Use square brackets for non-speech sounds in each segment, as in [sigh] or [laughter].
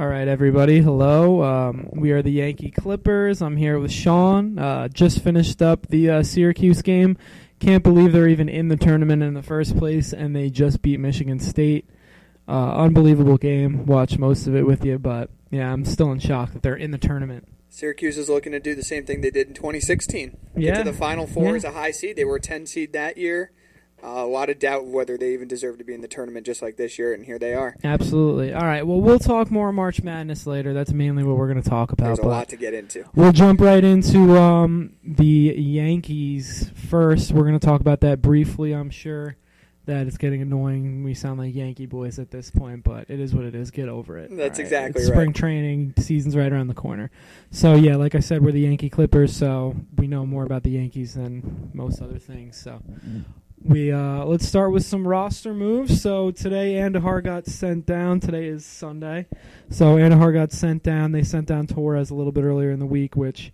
All right, everybody. Hello. Um, we are the Yankee Clippers. I'm here with Sean. Uh, just finished up the uh, Syracuse game. Can't believe they're even in the tournament in the first place, and they just beat Michigan State. Uh, unbelievable game. Watched most of it with you, but yeah, I'm still in shock that they're in the tournament. Syracuse is looking to do the same thing they did in 2016. Get Yeah. to the Final Four Yeah. as a high seed. They were a 10 seed that year. Uh, a lot of doubt whether they even deserve to be in the tournament just like this year, and here they are. Absolutely. All right. Well, we'll talk more March Madness later. That's mainly what we're going to talk about. There's a lot to get into. We'll jump right into um, the Yankees first. We're going to talk about that briefly. I'm sure that it's getting annoying. We sound like Yankee boys at this point, but it is what it is. Get over it. That's All exactly It's right. Spring training season's right around the corner. So yeah, like I said, we're the Yankee Clippers, so we know more about the Yankees than most other things. So we uh, let's start with some roster moves. So today Andujar got sent down. Today is Sunday, so Andujar got sent down. They sent down Torres a little bit earlier in the week, which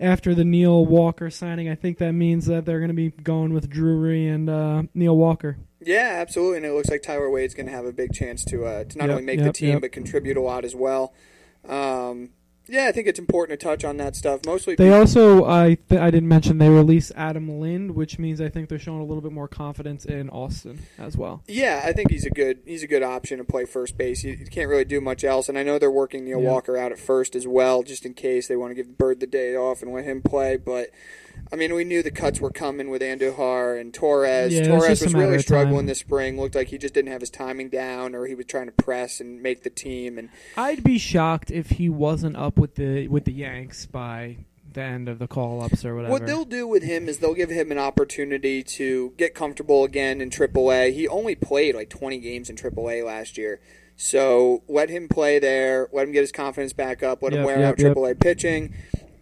after the Neil Walker signing, I think that means that they're going to be going with Drury and uh, Neil Walker. Yeah, absolutely. And it looks like Tyler Wade's going to have a big chance to uh, to not Yep, only make the team yep. but contribute a lot as well. Um, yeah, I think it's important to touch on that stuff. Mostly, They also, I th- I didn't mention, they released Adam Lind, which means I think they're showing a little bit more confidence in Austin as well. Yeah, I think he's a good he's a good option to play first base. You, you can't really do much else, and I know they're working Neil Yeah. Walker out at first as well, just in case they want to give Bird the day off and let him play. But I mean, we knew the cuts were coming with Andujar and Torres. Yeah, Torres was really struggling this spring. Looked like he just didn't have his timing down, or he was trying to press and make the team. And I'd be shocked if he wasn't up with the with the Yanks by the end of the call ups or whatever. What they'll do with him is they'll give him an opportunity to get comfortable again in AAA. He only played like 20 games in AAA last year. So let him play there, let him get his confidence back up, let him wear yep, out yep. AAA pitching.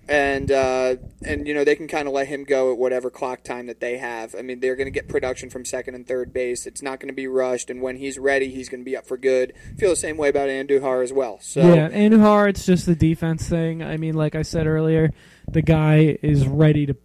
And uh, and you know they can kind of let him go at whatever clock time that they have. I mean they're going to get production from second and third base. It's not going to be rushed, and when he's ready, he's going to be up for good. Feel the same way about Andujar as well. So yeah, Andujar, it's just the defense thing. I mean, like I said earlier, the guy is ready to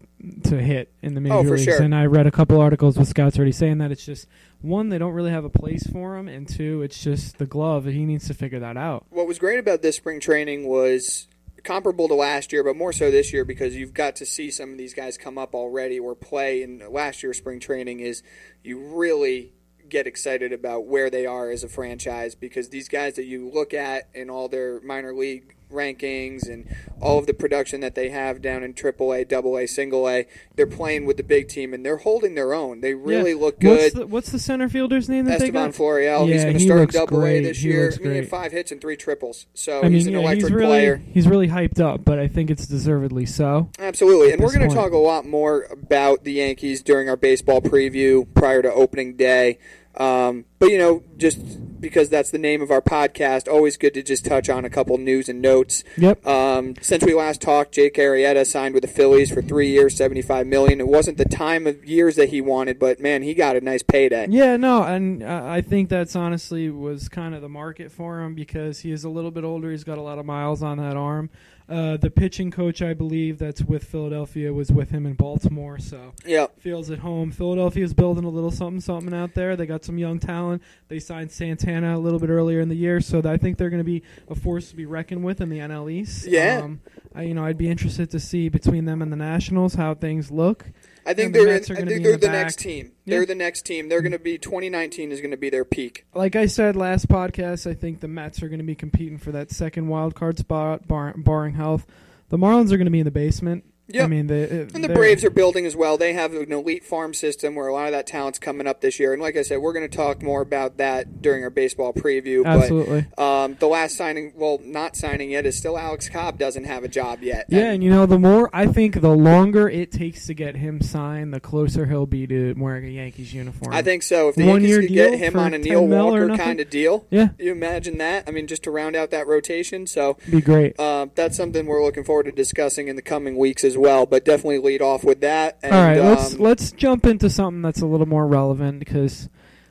to hit in the major Oh, leagues. sure. And I read a couple articles with scouts already saying that it's just one, they don't really have a place for him, and two, it's just the glove. He needs to figure that out. what was great about this spring training was comparable to last year, but more so this year because you've got to see some of these guys come up already or play in last year's spring training is you really get excited about where they are as a franchise because these guys that you look at in all their minor league rankings and all of the production that they have down in AAA, AA, Single A, they're playing with the big team and they're holding their own. They really Yeah. look good. What's the, what's the center fielder's name that they Estevan got? Florial. he's Yeah, going to he start in looks Double A great. this He year. looks I mean, he had great. five hits and three triples, so I mean, he's an yeah, electric he's really player. he's really hyped up, but I think it's deservedly so. Absolutely, and we're going to talk a lot more about the Yankees during our baseball preview prior to opening day. Um, but you know, just because that's the name of our podcast, always good to just touch on a couple news and notes. Yep. Um, since we last talked, Jake Arrieta signed with the Phillies for three years, seventy-five million. It wasn't the time of years that he wanted, but man, he got a nice payday. Yeah, no, and uh, I think that's honestly was kind of the market for him because he is a little bit older. He's got a lot of miles on that arm. Uh, the pitching coach, I believe, that's with Philadelphia was with him in Baltimore, so Yeah. feels at home. Philadelphia's building a little something, something out there. They got some young talent. They signed Santana a little bit earlier in the year, so I think they're going to be a force to be reckoned with in the NL East. Yeah. Um, I, you know, I'd be interested to see between them and the Nationals how things look. I think the they're. Mets In, are I gonna think be in they're the the, next team. Yeah. They're the next team. They're going to be 2019 is going to be their peak. like I said last podcast, I think the Mets are going to be competing for that second wild card spot, bar, barring health. The Marlins are going to be in the basement. I Yep. mean, they, And the Braves are building as well. They have an elite farm system where a lot of that talent's coming up this year. And like I said, we're going to talk more about that during our baseball preview. absolutely. But um, the last signing, well, not signing yet, is still Alex Cobb doesn't have a job yet. Yeah, And and you know, the more I think, the longer it takes to get him signed, the closer he'll be to wearing a Yankees uniform. I think so. If the One Yankees could get him on a Neil Walker kind of deal, Yeah, you imagine that? I mean, just to round out that rotation. So be great. uh, that's something we're looking forward to discussing in the coming weeks as well. Well, but definitely lead off with that. And, All right, let's um, let's jump into something that's a little more relevant because,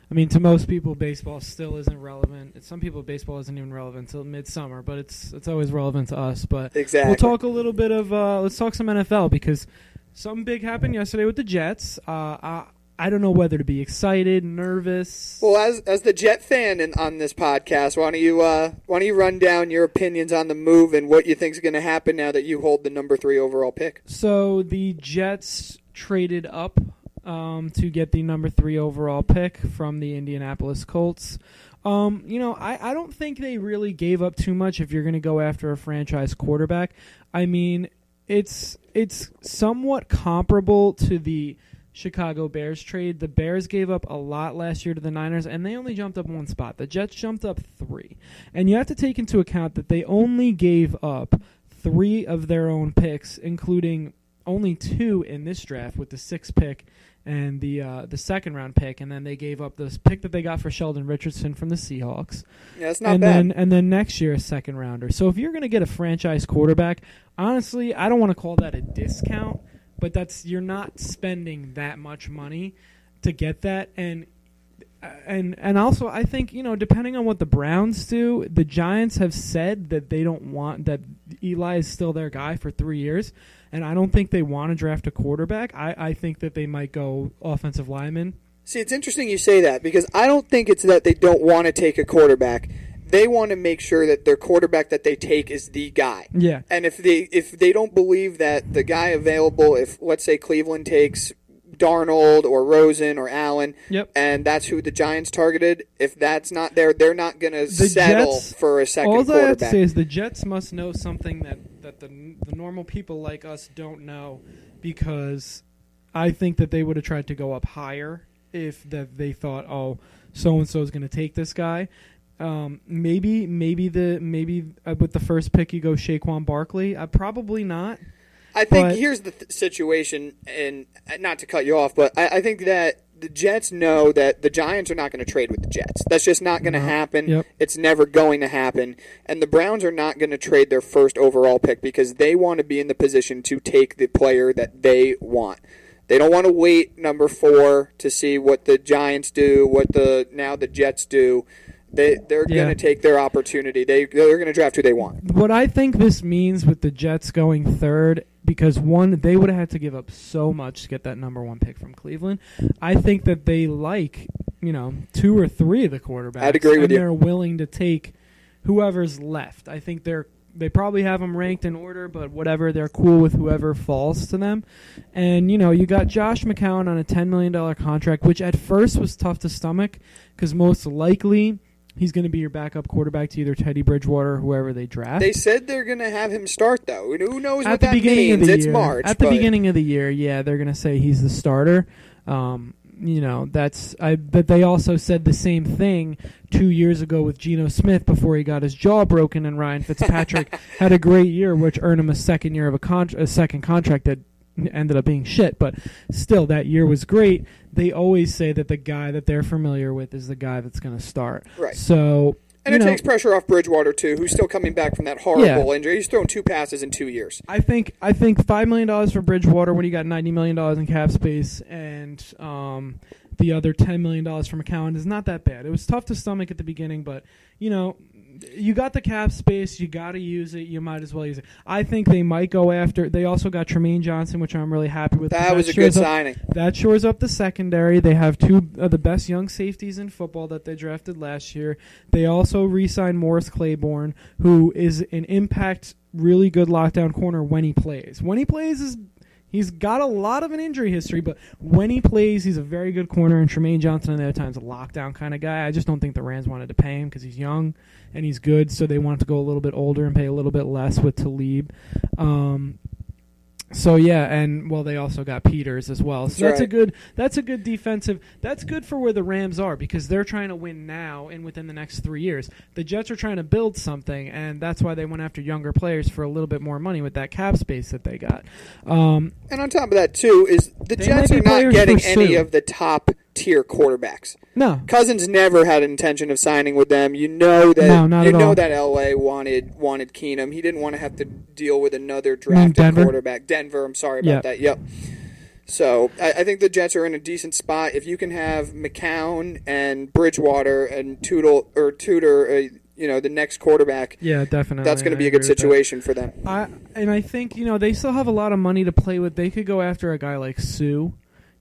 I mean, to most people, baseball still isn't relevant. It's- Some people, baseball isn't even relevant until midsummer, but it's it's always relevant to us. But exactly. We'll talk a little bit of uh, let's talk some NFL because something big happened yesterday with the Jets. Uh, I, I don't know whether to be excited, nervous. Well, as as the Jet fan in, on this podcast, why don't you uh, why don't you run down your opinions on the move and what you think is going to happen now that you hold the number three overall pick? So the Jets traded up um, to get the number three overall pick from the Indianapolis Colts. Um, you know, I, I don't think they really gave up too much if you're going to go after a franchise quarterback. I mean, it's it's somewhat comparable to the Chicago Bears trade. The Bears gave up a lot last year to the Niners, and they only jumped up one spot. The Jets jumped up three. And you have to take into account that they only gave up three of their own picks, including only two in this draft with the sixth pick and the uh, the second round pick, and then they gave up this pick that they got for Sheldon Richardson from the Seahawks. Yeah, that's not and bad. then and then next year a second rounder. So if you're going to get a franchise quarterback, honestly, I don't want to call that a discount, but that's you're not spending that much money to get that and and and also I think you know depending on what the Browns do, the Giants have said that they don't want that Eli is still their guy for three years, and I don't think they want to draft a quarterback. I I think that they might go offensive lineman. See, it's interesting you say that because I don't think it's that they don't want to take a quarterback. They want to make sure that their quarterback that they take is the guy. Yeah, And if they if they don't believe that the guy available, if let's say Cleveland takes Darnold or Rosen or Allen, Yep. and that's who the Giants targeted. If that's not there, they're not going to settle Jets- for a second All I have to say is the Jets must know something that, that the the normal people like us don't know, because I think that they would have tried to go up higher if that they thought, oh, so and so is going to take this guy. Um, maybe maybe the maybe uh, with the first pick you go Saquon Barkley. Uh, probably not. I think But- here's the th- situation, and uh, not to cut you off, but I, I think that the Jets know that the Giants are not going to trade with the Jets. That's just not going to No. happen. Yep. It's never going to happen. And the Browns are not going to trade their first overall pick because they want to be in the position to take the player that they want. They don't want to wait number four to see what the Giants do, what the now the Jets do. They they're Yeah. going to take their opportunity. They they're going to draft who they want. What I think this means with the Jets going third, because one, they would have had to give up so much to get that number one pick from Cleveland. I think that they like, you know, two or three of the quarterbacks. I'd agree with and you. They're willing to take whoever's left. I think they're they probably have them ranked in order, but whatever, they're cool with whoever falls to them. And you know, you got Josh McCown on a ten million dollar contract, which at first was tough to stomach because most likely. He's going to be your backup quarterback to either Teddy Bridgewater or whoever they draft. They said they're going to have him start though. Who knows what at the that beginning means? of the it's year. March. At the but- beginning of the year, yeah, they're gonna say he's the starter. Um, you know, that's I. But they also said the same thing two years ago with Geno Smith before he got his jaw broken, and Ryan Fitzpatrick [laughs] had a great year, which earned him a second year of a con- a second contract that ended up being shit. But still, that year was great. They always say that the guy that they're familiar with is the guy that's going to start. Right. So. And it know, takes pressure off Bridgewater too, who's still coming back from that horrible injury. He's thrown two passes in two years. I think I think five million dollars for Bridgewater when you got ninety million dollars in cap space, and um, the other ten million dollars from McCown is not that bad. It was tough to stomach at the beginning, but you know, you got the cap space, you got to use it. You might as well use it. I think they might go after. They also got Trumaine Johnson, which I'm really happy with. That was a good up- signing. that shores up the secondary. They have two of the best young safeties in football that they drafted last year. They also re-signed Morris Claiborne, who is an impact, really good lockdown corner when he plays. When he plays, is he's got a lot of an injury history, but when he plays, he's a very good corner. And Trumaine Johnson, on the other times, a lockdown kind of guy. I just don't think the Rams wanted to pay him because he's young and he's good, so they wanted to go a little bit older and pay a little bit less with Talib. Um, so yeah, and well, they also got Peters as well. So That's that's a good. That's a good defensive. That's good for where the Rams are because they're trying to win now and within the next three years. The Jets are trying to build something, and that's why they went after younger players for a little bit more money with that cap space that they got. Um, And on top of that too is the Jets are not getting any of the top tier quarterbacks. no, Cousins never had intention of signing with them. You know that No, not you at know all. that LA wanted wanted Keenum. He didn't want to have to deal with another drafted Denver? quarterback. Denver, I'm sorry about Yeah. that. Yep. So I, I think the Jets are in a decent spot. If you can have McCown and Bridgewater and Tootle or Tudor, uh, you know, the next quarterback, yeah, definitely. that's going to I be a good agree with that. situation for them. I and I think you know they still have a lot of money to play with. They could go after a guy like Suh.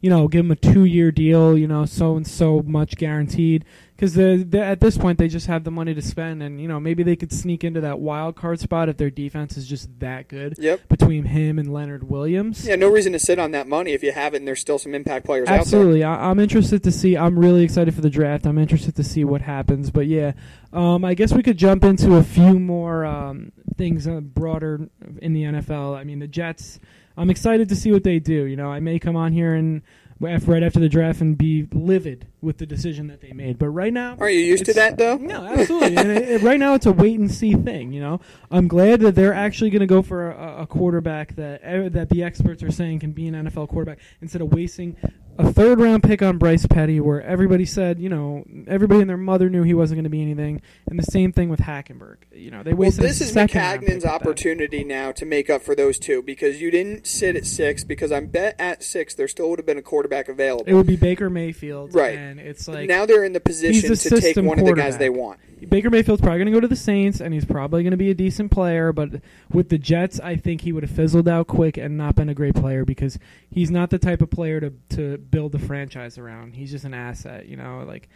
You know, give him a two year deal, you know, so and so much guaranteed. Because at this point, they just have the money to spend, and you know maybe they could sneak into that wild card spot if their defense is just that good. Yep. Between him and Leonard Williams. Yeah, no reason to sit on that money if you have it, and there's still some impact players Absolutely. out there. I- I'm interested to see. I'm really excited for the draft. I'm interested to see what happens. But yeah, um, I guess we could jump into a few more um, things uh, broader in the NFL. I mean, the Jets. I'm excited to see what they do. You know, I may come on here and right after the draft and be livid with the decision that they made. But right now, are you used to that though? No, absolutely. and it, it, right now, it's a wait and see thing. You know, I'm glad that they're actually going to go for a, a, quarterback that eh, that the experts are saying can be an NFL quarterback instead of wasting a third round pick on Bryce Petty, where everybody said, you know, everybody and their mother knew he wasn't going to be anything, and the same thing with Hackenberg. You know, they wasted. Well, this is Maccagnan's opportunity now to make up for those two because you didn't sit at six. Because I'm bet at six there still would have been a quarterback available. It would be Baker Mayfield, right? And it's like now they're in the position to take one of the guys they want. Baker Mayfield's probably going to go to the Saints, and he's probably going to be a decent player. But with the Jets, I think he would have fizzled out quick and not been a great player because he's not the type of player to to build a franchise around. He's just an asset, you know. Like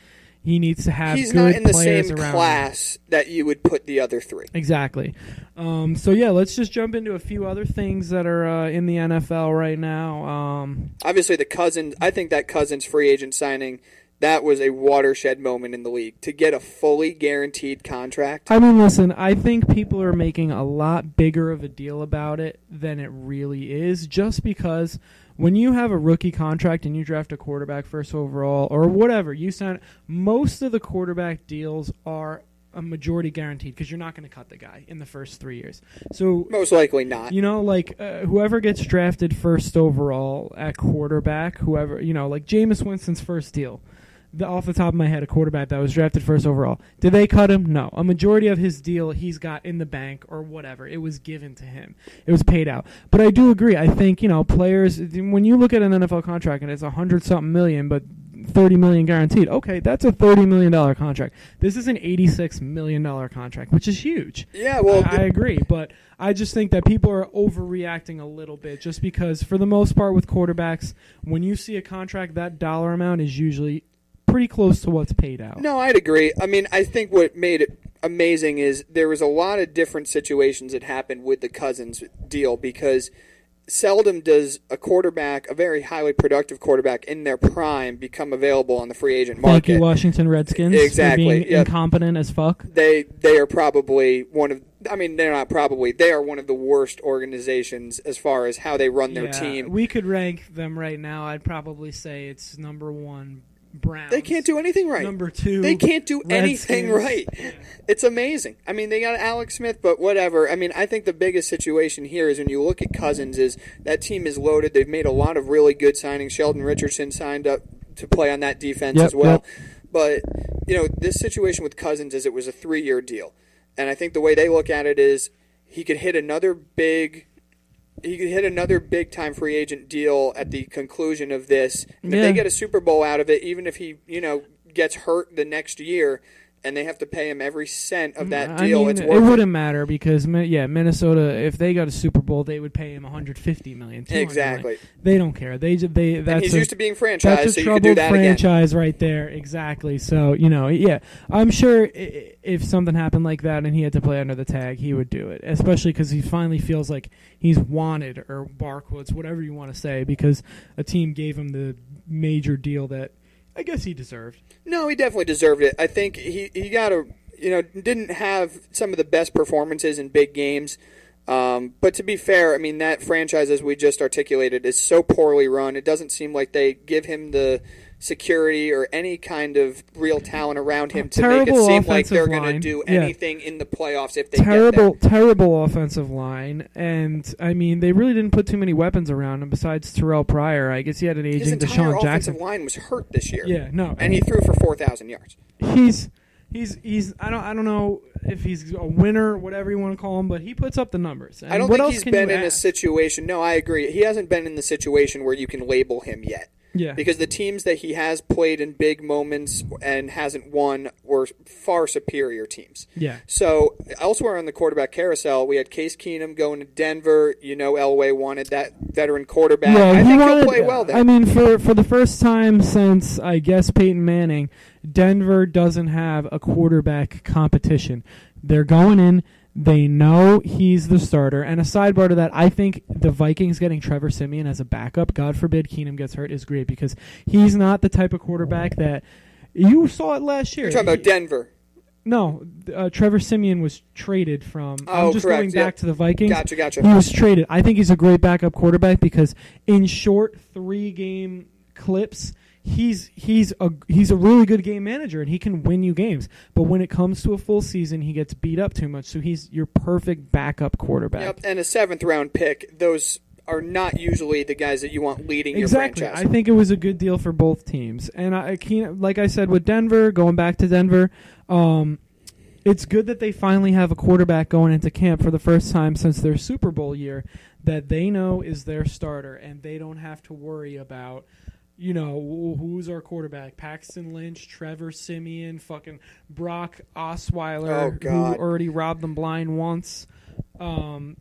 he needs to have. He's not in the same class him. that you would put the other three. Exactly. Um, so yeah, let's just jump into a few other things that are uh, in the NFL right now. Um, Obviously, the Cousins. I think that Cousins free agent signing that was a watershed moment in the league to get a fully guaranteed contract. I mean, listen, I think people are making a lot bigger of a deal about it than it really is just because when you have a rookie contract and you draft a quarterback first overall or whatever, you sign most of the quarterback deals are a majority guaranteed because you're not going to cut the guy in the first three years. So most likely not. You know, like uh, whoever gets drafted first overall at quarterback, whoever you know, like Jameis Winston's first deal the, off the top of my head, a quarterback that was drafted first overall. Did they cut him? No. A majority of his deal he's got in the bank or whatever. It was given to him. It was paid out. But I do agree. I think you know players. When you look at an NFL contract and it's a hundred something million, but 30 million guaranteed. Okay, that's a 30 million dollar contract. This is an 86 million dollar contract, which is huge. Yeah, well, I, I, agree, but I just think that people are overreacting a little bit just because for the most part with quarterbacks, when you see a contract that dollar amount is usually pretty close to what's paid out. No, I'd agree. I mean, I think what made it amazing is there was a lot of different situations that happened with the Cousins deal because seldom does a quarterback, a very highly productive quarterback in their prime, become available on the free agent market. Thank you, Washington Redskins. Exactly. being yep. incompetent as fuck. They they are probably one of. I mean, they're not probably. They are one of the worst organizations as far as how they run their yeah, team. We could rank them right now. I'd probably say it's number one Browns. They can't do anything right. Number two, they can't do Redskins. anything right. Yeah. It's amazing. I mean, they got Alex Smith, but whatever. I mean, I think the biggest situation here is when you look at Cousins, is that team is loaded. They've made a lot of really good signings. Sheldon Richardson signed up to play on that defense yep, as well. Yep. But you know, this situation with Cousins is it was a three-year deal, and I think the way they look at it is he could hit another big he could hit another big time free agent deal at the conclusion of this. And yeah. If they get a Super Bowl out of it, even if he, you know, gets hurt the next year, and they have to pay him every cent of mm, that I deal. mean, it's it wouldn't matter because yeah, Minnesota if they got a Super Bowl, they would pay him 150 million. Exactly. Million. They don't care. They they that's and he's a, used to being franchised, that's a so you troubled could do that franchise again. right there. Exactly. So you know, yeah, I'm sure if something happened like that and he had to play under the tag, he would do it. Especially because he finally feels like he's wanted or Barkwoods, whatever you want to say, because a team gave him the major deal that I guess he deserved. No, he definitely deserved it. I think he he got a you know, didn't have some of the best performances in big games. Um, but to be fair, I mean that franchise, as we just articulated, is so poorly run. It doesn't seem like they give him the security or any kind of real talent around him to make it seem like they're going to do yeah. anything in the playoffs if they terrible, terrible offensive line. And I mean, they really didn't put too many weapons around him besides Terrelle Pryor. I guess he had an aging His entire Deshaun offensive line was hurt this year. Yeah, no, and he threw for four thousand yards. He's he's he's I don't I don't know if he's a winner, whatever you want to call him, but he puts up the numbers. And I don't what think else he's been in a situation. No, I agree. He hasn't been in the situation where you can label him yet. Yeah. Because the teams that he has played in big moments and hasn't won were far superior teams. Yeah. So elsewhere on the quarterback carousel, we had Case Keenum going to Denver. You know, Elway wanted that veteran quarterback. Yeah, I he think wanted, he'll play well there. I mean, for for the first time since I guess Peyton Manning, Denver doesn't have a quarterback competition. They're going in. They know he's the starter. And a sidebar to that, I think the Vikings getting Trevor Siemian as a backup, God forbid Keenum gets hurt, is great because he's not the type of quarterback that you saw it last year. You're talking about Denver. No, uh, Trevor Siemian was traded from. Oh, I'm just correct, going back yep. to the Vikings. Gotcha, gotcha. He was traded. I think he's a great backup quarterback because in short three game clips, he's he's a he's a really good game manager and he can win you games. But when it comes to a full season, he gets beat up too much. So he's your perfect backup quarterback. Yep, and a seventh round pick. Those are not usually the guys that you want leading Exactly. your franchise. I think it was a good deal for both teams. And I, can't, like I said with Denver, going back to Denver, um, it's good that they finally have a quarterback going into camp for the first time since their Super Bowl year that they know is their starter, and they don't have to worry about. You know who's our quarterback? Paxton Lynch, Trevor Siemian, fucking Brock Osweiler, Oh, God. who already robbed them blind once. Um,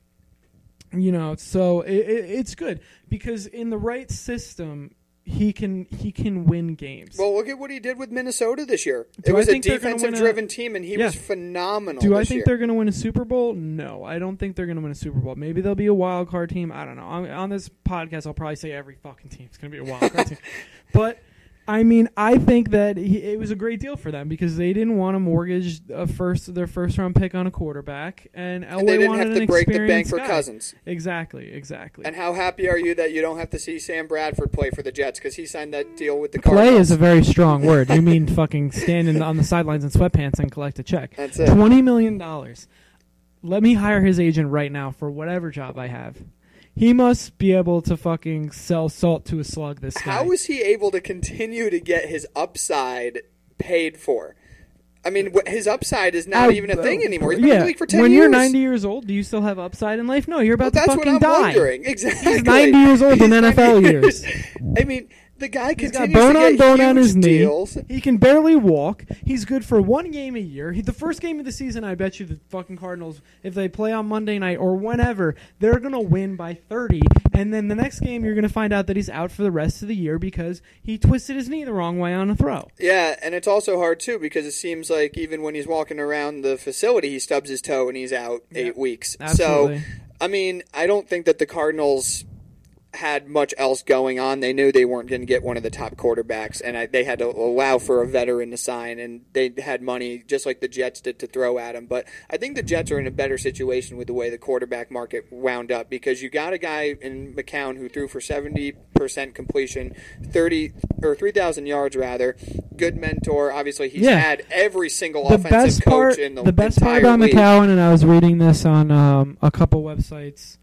you know, so it, it, it's good because in the right system, he can he can win games. well, look at what he did with Minnesota this year. Do it was I a think they're gonna win a- defensive-driven team, and he Yeah. was phenomenal. Do I think year. they're going to win a Super Bowl? No, I don't think they're going to win a Super Bowl. Maybe they'll be a wild card team. I don't know. On, on this podcast, I'll probably say every fucking team team's going to be a wild card team. [laughs] But I mean, I think that he, it was a great deal for them because they didn't want to mortgage a first their first round pick on a quarterback, and And they didn't wanted have to break the bank for guy. Cousins. Exactly, exactly. And how happy are you that you don't have to see Sam Bradford play for the Jets because he signed that deal with the Play Cardinals? is a very strong [laughs] word. You mean fucking standing on the sidelines in sweatpants and collect a check. That's it. Twenty million dollars. Let me hire his agent right now for whatever job I have. He must be able to fucking sell salt to a slug. This guy. How is he able to continue to get his upside paid for? I mean, his upside is not I- even a thing uh, anymore. He's been yeah. in the for ten when years. you're 90 years old, do you still have upside in life? No, you're well, about that's to what fucking I'm die. wondering. [laughs] Exactly. He's 90 years old in He's 90 NFL years. [laughs] I mean, the guy He's got continues bone to on get bone on huge his knee. deals. He can barely walk. He's good for one game a year. He, the first game of the season, I bet you the fucking Cardinals, if they play on Monday night or whenever, they're gonna win by 30. And then the next game, you're gonna find out that he's out for the rest of the year because he twisted his knee the wrong way on a throw. Yeah, and it's also hard too because it seems like even when he's walking around the facility, he stubs his toe and he's out Yeah. eight weeks. Absolutely. So, I mean, I don't think that the Cardinals had much else going on. They knew they weren't going to get one of the top quarterbacks, and I, they had to allow for a veteran to sign, and they had money just like the Jets did to throw at him. But I think the Jets are in a better situation with the way the quarterback market wound up because you got a guy in McCown who threw for seventy percent completion, thirty or three thousand yards rather. Good mentor. Obviously, he's Yeah. had every single the offensive coach part, in the, the best part about league. McCown, and I was reading this on um, a couple websites,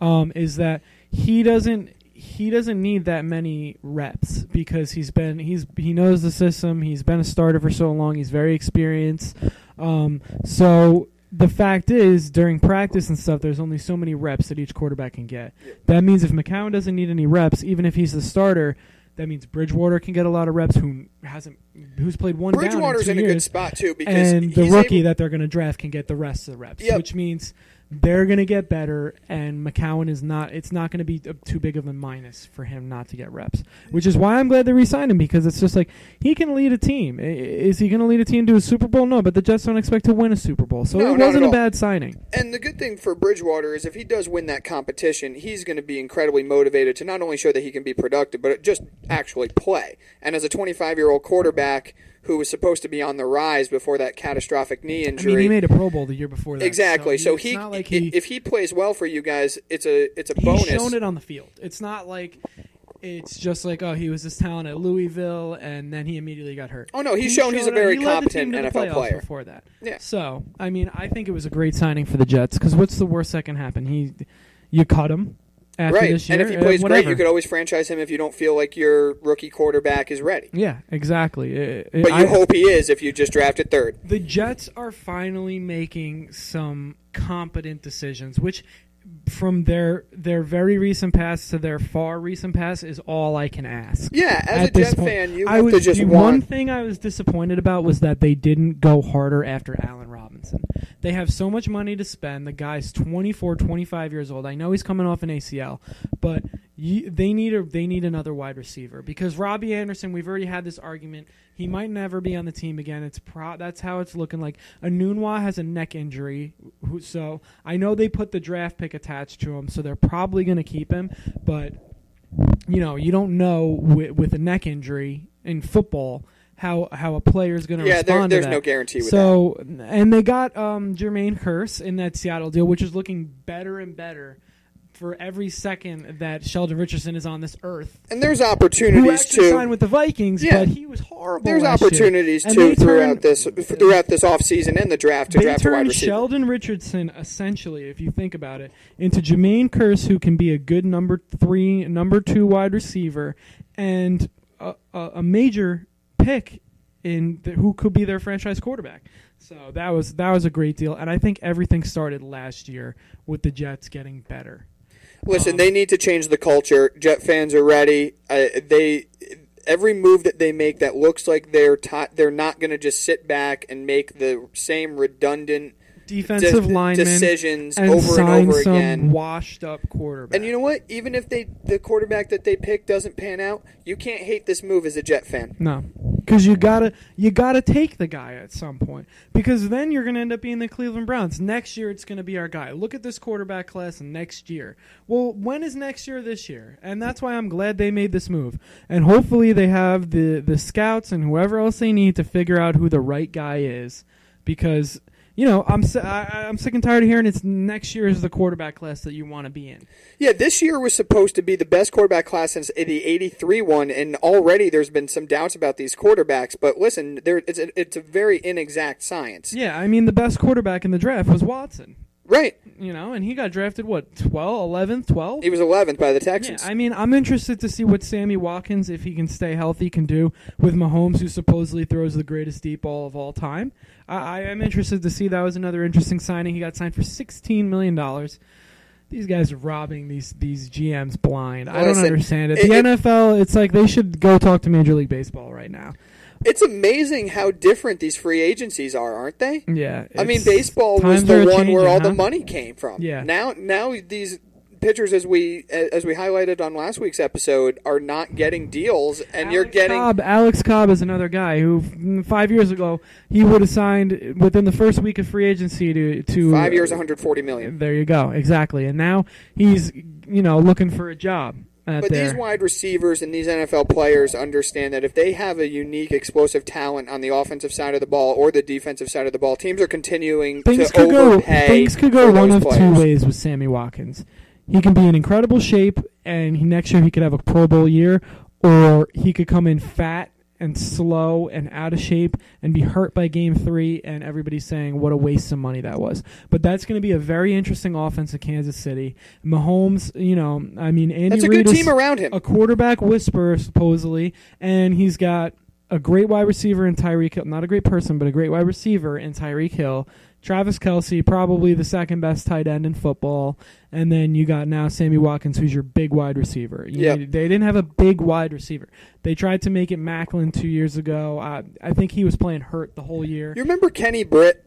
um, is that he doesn't he doesn't need that many reps because he's been he's he knows the system. He's been a starter for so long. He's very experienced. Um, so the fact is, during practice and stuff, there's only so many reps that each quarterback can get. That means if McCown doesn't need any reps, even if he's the starter. That means Bridgewater can get a lot of reps. Who hasn't? Who's played one down in Bridgewater's in a years good spot too because and the rookie able- that they're going to draft can get the rest of the reps, Yep. which means they're going to get better. And McCown is not. It's not going to be too big of a minus for him not to get reps, which is why I'm glad they re-signed him because it's just like he can lead a team. Is he going to lead a team to a Super Bowl? No, but the Jets don't expect to win a Super Bowl, so No, it wasn't a bad signing. And the good thing for Bridgewater is if he does win that competition, he's going to be incredibly motivated to not only show that he can be productive, but just actually play. And as a 25 year old quarterback who was supposed to be on the rise before that catastrophic knee injury. I mean, he made a Pro Bowl the year before that. exactly. So, it's he, like he if he plays well for you guys, it's a it's a he's bonus. shown it on the field. It's not like it's just like oh he was this talent at Louisville and then he immediately got hurt. Oh, no, he's shown he's a very he led the team competent NFL player. before that. Yeah. So I mean I think it was a great signing for the Jets because what's the worst that can happen? He you cut him right. year. and if he uh, plays great, you could always franchise him if you don't feel like your rookie quarterback is ready. yeah exactly. Uh, But you I- hope he is if you just drafted third. the Jets are finally making some competent decisions, which from their their very recent past to their far recent past is all I can ask. Yeah, as At a Jet point, fan, you I have was to just the want. one thing I was disappointed about was that they didn't go harder after Allen Robinson. They have so much money to spend. The guy's 24, 25 years old. I know he's coming off an ACL, but you, they need a they need another wide receiver because Robbie Anderson. We've already had this argument. He might never be on the team again. It's pro. That's how it's looking like. Enunwa has a neck injury, who, so I know they put the draft pick attached to him, so they're probably going to keep him. But you know, you don't know with, with a neck injury in football how how a player is going to yeah, there, respond to there's that. no guarantee with that. So and they got um, Jermaine Kearse in that Seattle deal, which is looking better and better for every second that Sheldon Richardson is on this earth. And there's Who opportunities actually too. signed with the Vikings, Yeah. but he was horrible. There's year. opportunities And too throughout this throughout this offseason and the draft to draft a wide turned receiver. Sheldon Richardson essentially, if you think about it, into Jermaine Kearse, who can be a good number three, number two wide receiver, and a, a, a major pick in the, who could be their franchise quarterback. So that was that was a great deal, and I think everything started last year with the Jets getting better. Listen, Um, they need to change the culture. Jet fans are ready. Uh, they every move that they make that looks like they're ti they're not going to just sit back and make the same redundant Defensive de- linemen decisions and over and over some again. washed up quarterback. And you know what? Even if they the quarterback that they pick doesn't pan out, you can't hate this move as a Jet fan. No, because you gotta you gotta take the guy at some point because then you're gonna end up being the Cleveland Browns next year. It's gonna be our guy. Look at this quarterback class next year. Well, when is next year? This year, and that's why I'm glad they made this move. And hopefully they have the the scouts and whoever else they need to figure out who the right guy is because. You know, I'm I, I'm sick and tired of hearing it's next year is the quarterback class that you want to be in. Yeah, this year was supposed to be the best quarterback class since the '83 one, and already there's been some doubts about these quarterbacks. But listen, there it's a, it's a very inexact science, Yeah, I mean the best quarterback in the draft was Watson. right? You know, and he got drafted what 12, 11th, 12? He was 11th by the Yeah, Texans. I mean, I'm interested to see what Sammy Watkins, if he can stay healthy, can do with Mahomes, who supposedly throws the greatest deep ball of all time. I, I am interested to see. That was another interesting signing. He got signed for 16 million dollars. These guys are robbing these these GMs blind. I don't Listen, understand it. it- The it- NFL, it's like they should go talk to Major League Baseball right now. It's amazing how different these free agencies are, aren't they? Yeah, I mean, baseball was the one where all the money came from. Yeah. Now, now these pitchers, as we as we highlighted on last week's episode, are not getting deals, and you're getting Cobb. Alex Cobb is another guy who mm, five years ago he would have signed within the first week of free agency to to five years, 140 million. There you go, exactly. And now he's you know looking for a job. But there. these wide receivers and these NFL players understand that if they have a unique, explosive talent on the offensive side of the ball or the defensive side of the ball, teams are continuing things to could go things could go one of two ways with Sammy Watkins. He can be in incredible shape, and he, next year he could have a Pro Bowl year, or he could come in fat and slow and out of shape and be hurt by game three, and everybody's saying what a waste of money that was. But that's going to be a very interesting offense in Kansas City. Mahomes, you know, I mean, Andy That's a Reid good is team around him. a quarterback whisperer supposedly, and he's got a great wide receiver in Tyreek Hill. Not a great person, but a great wide receiver in Tyreek Hill. Travis Kelce, probably the second best tight end in football, and then you got now Sammy Watkins, who's your big wide receiver. You Yep. know, they didn't have a big wide receiver. They tried to make it Maclin two years ago. Uh, I think he was playing hurt the whole year. You remember Kenny Britt?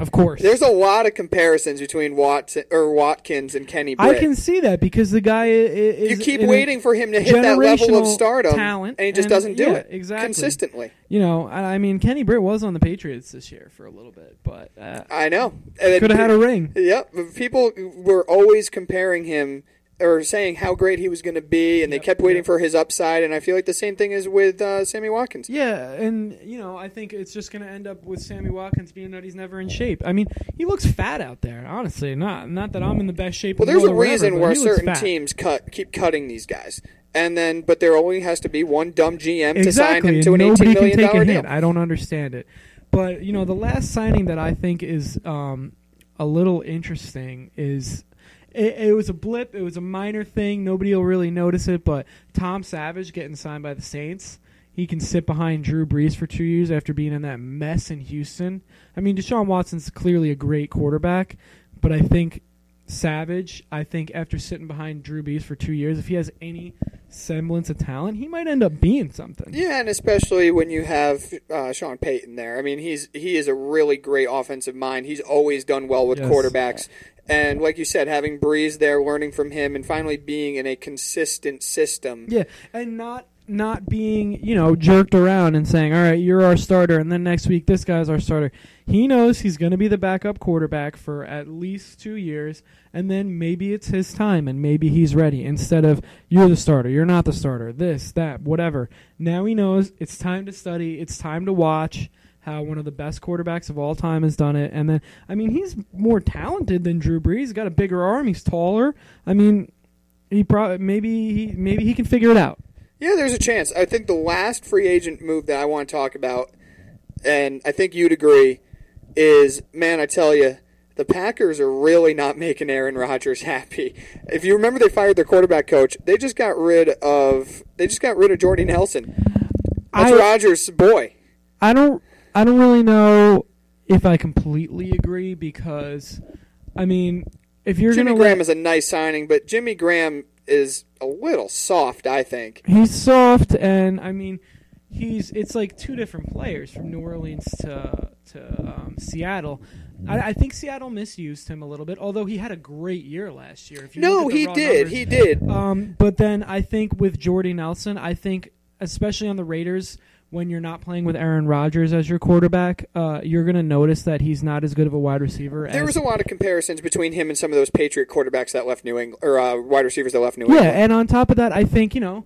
Of course, There's a lot of comparisons between Watson or Watkins and Kenny Britt. I can see that because the guy is. you keep waiting for him to hit that level of stardom, talent, and he just and- doesn't do yeah, it exactly. consistently. You know, I I mean, Kenny Britt was on the Patriots this year for a little bit, but uh, I know. Could have had a ring. Yep. People were always comparing him or saying how great he was going to be, and they kept waiting yep. for his upside. And I feel like the same thing is with uh, Sammy Watkins. Yeah, and you know, I think it's just going to end up with Sammy Watkins being that he's never in shape. I mean, he looks fat out there. Honestly, not not that I'm in the best shape. Well, there's a whatever, reason but where certain teams cut keep cutting these guys, and then but there only has to be one dumb GM to sign him to an eighteen million take a deal. hit. I don't understand it, but you know, the last signing that I think is um, a little interesting is. It, it was a blip. It was a minor thing. Nobody will really notice it. But Tom Savage getting signed by the Saints, he can sit behind Drew Brees for two years after being in that mess in Houston. I mean, Deshaun Watson's clearly a great quarterback, but I think Savage, I think after sitting behind Drew Brees for two years, if he has any semblance of talent, he might end up being something. Yeah, and especially when you have uh, Sean Payton there. I mean, he's he is a really great offensive mind. He's always done well with Yes. quarterbacks. And like you said, having Brees there, learning from him, and finally being in a consistent system. Yeah, and not not being you know jerked around and saying, "All right, you're our starter," and then next week this guy's our starter. He knows he's going to be the backup quarterback for at least two years, and then maybe it's his time, and maybe he's ready. Instead of you're the starter, you're not the starter, this, that, whatever. Now he knows it's time to study. It's time to watch. How one of the best quarterbacks of all time has done it, and then I mean he's more talented than Drew Brees. He's got a bigger arm. He's taller. I mean, he probably maybe he maybe he can figure it out. Yeah, there's a chance. I think the last free agent move that I want to talk about, and I think you'd agree, is man, I tell you, the Packers are really not making Aaron Rodgers happy. If you remember, they fired their quarterback coach. They just got rid of they just got rid of Jordy Nelson. That's I- Rodgers' boy. I don't I don't really know if I completely agree because I mean if you're Jimmy Graham let, is a nice signing, but Jimmy Graham is a little soft. I think. he's soft and I mean he's it's like two different players from New Orleans to to um, Seattle. I, I think Seattle misused him a little bit, although he had a great year last year. If you No, look at the he did. numbers. He did. Um, but then I think with Jordy Nelson, I think especially on the Raiders, when you're not playing with Aaron Rodgers as your quarterback, uh, you're going to notice that he's not as good of a wide receiver. There as, was a lot of comparisons between him and some of those Patriot quarterbacks that left New England, or uh, wide receivers that left New England. yeah, and on top of that, I think you know,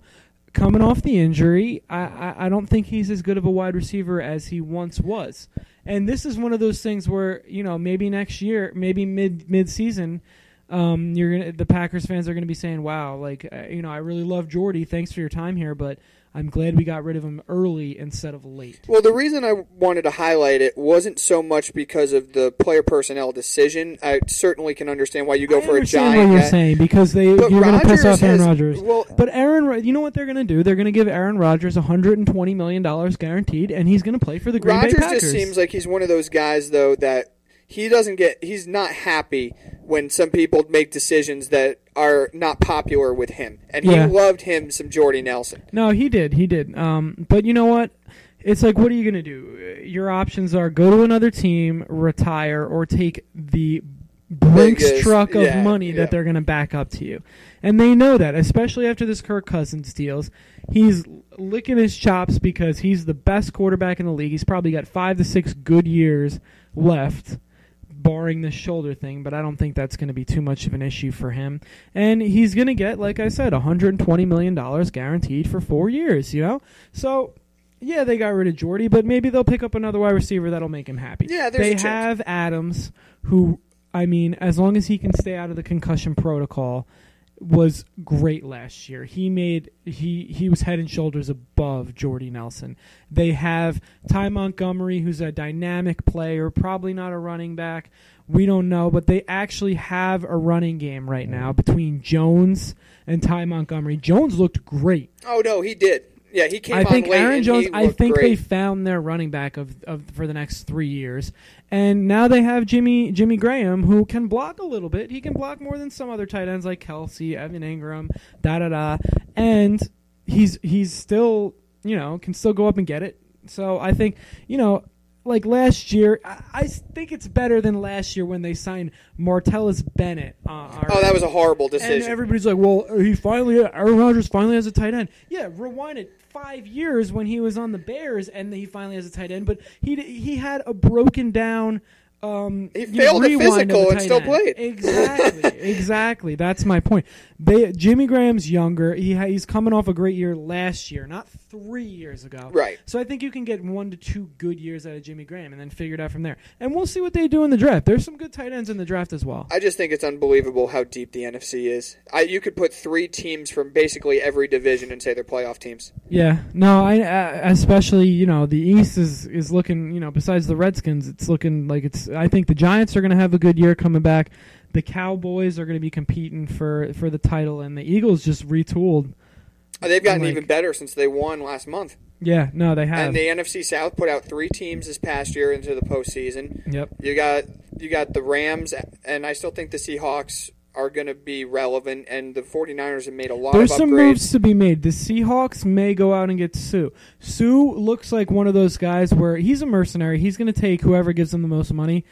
coming off the injury, I, I, I don't think he's as good of a wide receiver as he once was. And this is one of those things where you know maybe next year, maybe mid mid season. Um, you're gonna the Packers fans are gonna be saying, "Wow, like uh, you know, I really love Jordy. Thanks for your time here, but I'm glad we got rid of him early instead of late." Well, the reason I wanted to highlight it wasn't so much because of the player personnel decision. I certainly can understand why you go I for a giant what you're saying because they you're going to piss off Aaron Rodgers. well- but Aaron, you know what they're going to do? They're going to give Aaron Rodgers 120 million dollars guaranteed, and he's going to play for the Green Rodgers Bay Packers. just seems like he's one of those guys, though, that he doesn't get. He's not happy when some people make decisions that are not popular with him, and he loved him some Jordy Nelson. No, he did. He did. Um, but you know what? It's like, what are you going to do? Your options are go to another team, retire, or take the Brinks Biggest- truck of yeah, money yeah. that they're going to back up to you. And they know that, especially after this Kirk Cousins deals. He's licking his chops because he's the best quarterback in the league. He's probably got five to six good years left, barring the shoulder thing, but I don't think that's going to be too much of an issue for him. And he's going to get, like I said, $120 million guaranteed for four years, you know? So, yeah, they got rid of Jordy, but maybe they'll pick up another wide receiver that'll make him happy. Yeah, They have Adams, who, I mean, as long as he can stay out of the concussion protocol, was great last year. He made he he was head and shoulders above Jordy Nelson. They have Ty Montgomery, who's a dynamic player, probably not a running back. We don't know, but they actually have a running game right now between Jones and Ty Montgomery. Jones looked great. Oh no, he did. Yeah, he came I think Aaron Jones. I think great. they found their running back of, of for the next three years, and now they have Jimmy Jimmy Graham who can block a little bit. He can block more than some other tight ends like Kelce, Evan Engram, da da da, and he's he's still you know can still go up and get it. So I think you know. Like last year, I, I think it's better than last year when they signed Martellus Bennett. Uh, Oh, that was a horrible decision. and everybody's like, "Well, he finally Aaron Rodgers finally has a tight end." Yeah, rewind it five years when he was on the Bears, and he finally has a tight end. But he he had a broken down. Um, He failed rewind of physical and still end. played. Exactly, [laughs] exactly. That's my point. They, Jimmy Graham's younger. He ha- he's coming off a great year last year, not three years ago. Right. So I think you can get one to two good years out of Jimmy Graham, and then figure it out from there. And we'll see what they do in the draft. There's some good tight ends in the draft as well. I just think it's unbelievable how deep the NFC is. I, you could put three teams from basically every division and say they're playoff teams. Yeah, no, I uh, especially you know the East is is looking you know besides the Redskins, it's looking like it's. I think the Giants are going to have a good year coming back. The Cowboys are going to be competing for for the title, and the Eagles just retooled. They've gotten Like- even better since they won last month. Yeah, no, they have. And the NFC South put out three teams this past year into the postseason. yep. You got you got the Rams, and I still think the Seahawks are going to be relevant, and the 49ers have made a lot There's of some upgrades. moves to be made. The Seahawks may go out and get Suh. Suh looks like one of those guys where he's a mercenary. He's going to take whoever gives him the most money.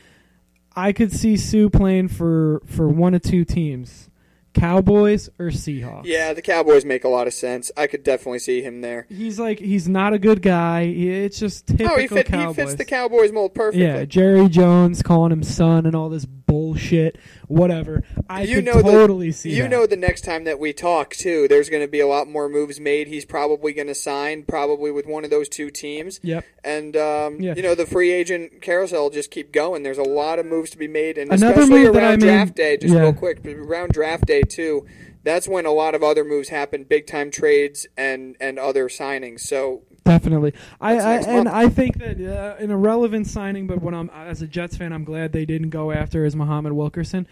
I could see Suh playing for for one of two teams. Cowboys or Seahawks. Yeah, the Cowboys make a lot of sense. I could definitely see him there. He's like he's not a good guy. It's just typical Oh, he, fit, he fits the Cowboys mold perfectly. yeah, Jerry Jones calling him son and all this bullshit. Whatever. I You could know the- totally see You that. know, the next time that we talk, too, there's going to be a lot more moves made. He's probably going to sign, probably with one of those two teams. Yep. And, um, Yeah. you know, the free agent carousel just keep going. There's a lot of moves to be made. And Another especially move that I around made- draft day, just yeah. real quick, around draft day, too, that's when a lot of other moves happen, big time trades and, and other signings. So, Definitely, I, I and. I think that uh, an irrelevant signing, but when I'm as a Jets fan, I'm glad they didn't go after is Muhammad Wilkerson.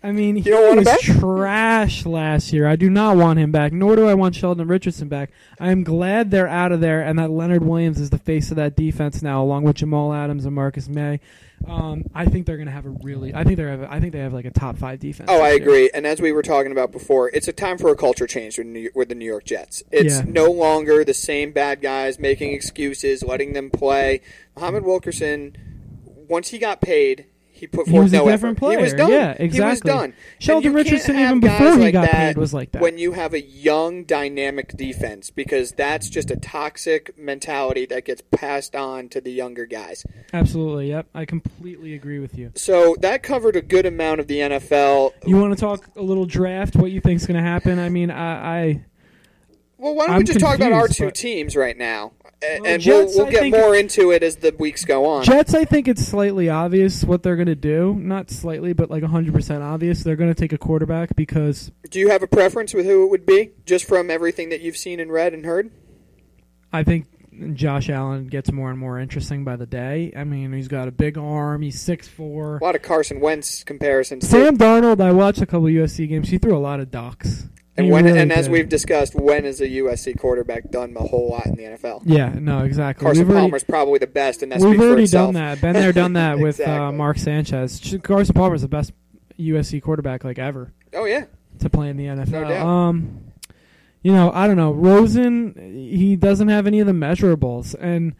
I mean, he don't want him was trash last year. I do not want him back, nor do I want Sheldon Richardson back. I am glad they're out of there, and that Leonard Williams is the face of that defense now, along with Jamal Adams and Marcus Maye. Um, I think they're going to have a really. I think they're. Have, I think they have like a top five defense. Oh, I this year. agree. And as we were talking about before, it's a time for a culture change with, New, with the New York Jets. It's Yeah. no longer the same bad guys making excuses, letting them play. Muhammad Wilkerson, once he got paid, he put He forth was a different effort. He was player. done. Yeah, He was exactly. done. Sheldon And you can't Richardson, even before he like got that paid, was like that. When you have a young, dynamic defense, because that's just a toxic mentality that gets passed on to the younger guys. Absolutely. Yep. I completely agree with you. So that covered a good amount of the NFL. You want to talk a little draft? What you think's going to happen? I mean, I, I Well, why don't I'm we just talk about our two but- teams right now, A- Well, and Jets, we'll, we'll get more into it as the weeks go on. Jets. I think it's slightly obvious what they're going to do. Not slightly, but like 100 percent obvious. They're going to take a quarterback because Do you have a preference with who it would be, just from everything that you've seen and read and heard? I think Josh Allen gets more and more interesting by the day. I mean, he's got a big arm. He's six four. A lot of Carson Wentz comparisons. Sam Darnold. I watched a couple USC games. He threw a lot of ducks. And He when, really and as did. we've discussed, when is a USC quarterback done a whole lot in the NFL? yeah, no, exactly. Carson We've already- probably the best, and that We've already done that. Been there, done that [laughs] with uh, Mark Sanchez. Ch- Carson Palmer's the best USC quarterback like ever Oh yeah, to play in the NFL. No. Um, you know, I don't know. Rosen, he doesn't have any of the measurables, and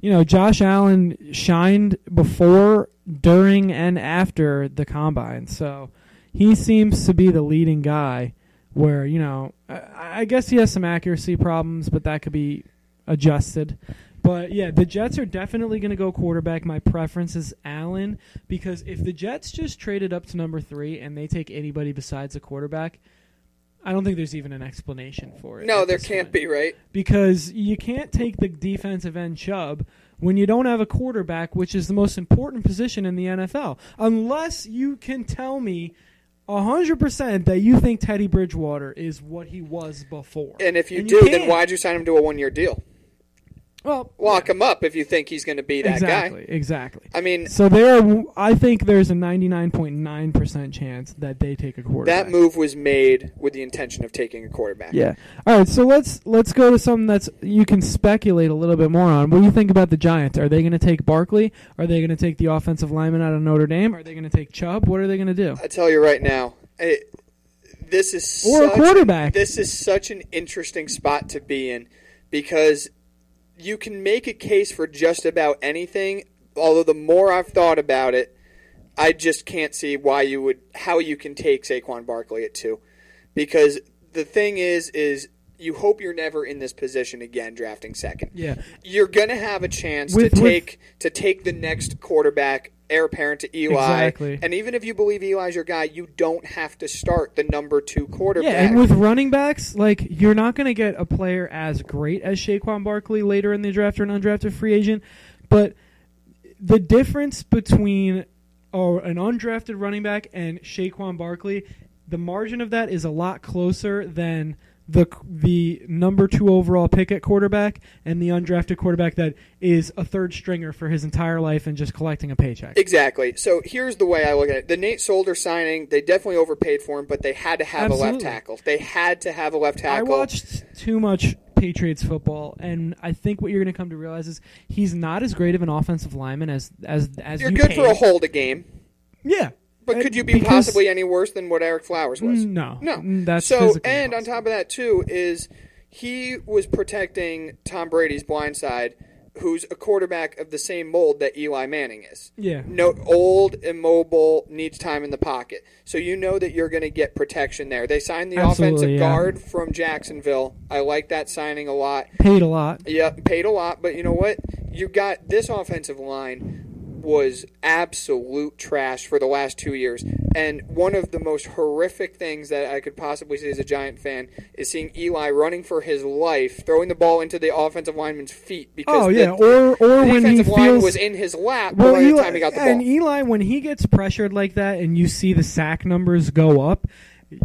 you know, Josh Allen shined before, during, and after the combine, so he seems to be the leading guy. Where you know, I, I guess he has some accuracy problems, but that could be adjusted. But yeah, the Jets are definitely going to go quarterback. My preference is Allen because if the Jets just traded up to number three and they take anybody besides a quarterback, I don't think there's even an explanation for it. no, there can't point. be, right? because you can't take the defensive end Chubb when you don't have a quarterback, which is the most important position in the NFL, unless you can tell me. Hundred percent that you think Teddy Bridgewater is what he was before, And if you And do, then why'd you sign him to a one-year deal? Well Lock him up if you think he's going to be that exactly, guy. exactly. I mean, So there, I think there's a 99.9% chance that they take a quarterback. that move was made with the intention of taking a quarterback. Yeah. All right. So let's let's go to something that's you can speculate a little bit more on. What do you think about the Giants? Are they going to take Barkley? Are they going to take the offensive lineman out of Notre Dame? Are they going to take Chubb? What are they going to do? I tell you right now, it, this is Or a quarterback. This is such an interesting spot to be in because you can make a case for just about anything. Although the more I've thought about it, I just can't see why you would how you can take Saquon Barkley at two, because the thing is is you hope you're never in this position again drafting second. Yeah. You're gonna have a chance With- to with- take to take the next quarterback, heir apparent to Eli. Exactly. And even if you believe Eli's your guy, you don't have to start the number two quarterback. Yeah, and with running backs, like you're not going to get a player as great as Saquon Barkley later in the draft or an undrafted free agent, but the difference between oh, an undrafted running back and Saquon Barkley, the margin of that is a lot closer than the the number two overall pick at quarterback and the undrafted quarterback that is a third stringer for his entire life and just collecting a paycheck. Exactly. So here's the way I look at it. The Nate Solder signing, they definitely overpaid for him, but they had to have a left tackle. They had to have a left tackle. I watched too much Patriots football, and I think what you're going to come to realize is he's not as great of an offensive lineman as as as You're you good paid. for a hold a game. Yeah, But Uh, could you be because- possibly any worse than what Ereck Flowers was? No, No. Mm, That's so, and on top of that too is he was protecting Tom Brady's blind side, who's a quarterback of the same mold that Eli Manning is. yeah, No, old, immobile, needs time in the pocket. So you know that you're going to get protection there. They signed the Absolutely, offensive yeah. guard from Jacksonville. I like that signing a lot. paid a lot. Yeah, paid a lot, but you know what? You got this offensive line was absolute trash for the last two years. And one of the most horrific things that I could possibly see as a Giant fan is seeing Eli running for his life, throwing the ball into the offensive lineman's feet because Oh the, yeah, or or the when he feels was in his lap well, by the Eli, time he got the and. Eli when he gets pressured like that, and you see the sack numbers go up.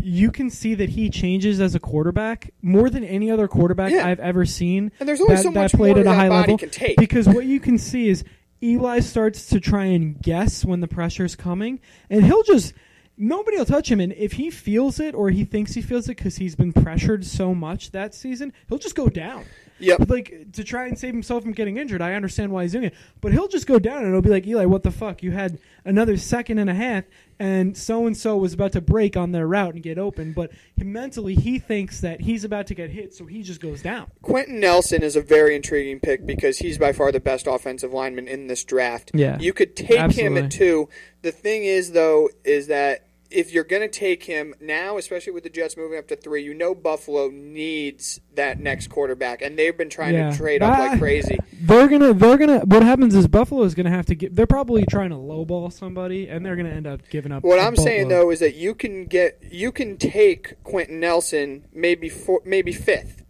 You can see that he changes as a quarterback more than any other quarterback Yeah. I've ever seen. And there's only that, so that much played more at a that high body level can take. because what you can see is Eli starts to try and guess when the pressure's coming, and he'll just nobody will touch him. And if he feels it or he thinks he feels it because he's been pressured so much that season, he'll just go down. Yep. Like to try and save himself from getting injured. I understand why he's doing it, but he'll just go down and it'll be like Eli, what the fuck? You had another second and a half, and so and so was about to break on their route and get open, but he, mentally he thinks that he's about to get hit, so he just goes down. Quenton Nelson is a very intriguing pick because he's by far the best offensive lineman in this draft. Yeah. You could take him at two. The thing is, though, is that if you're going to take him now, especially with the Jets moving up to three, you know Buffalo needs that next quarterback, and they've been trying Yeah. to trade up like crazy. They're gonna, they're gonna. What happens is Buffalo is gonna have to get. They're probably trying to lowball somebody, and they're gonna end up giving up. What I'm saying though is that you can get you can take Quenton Nelson maybe four, maybe fifth.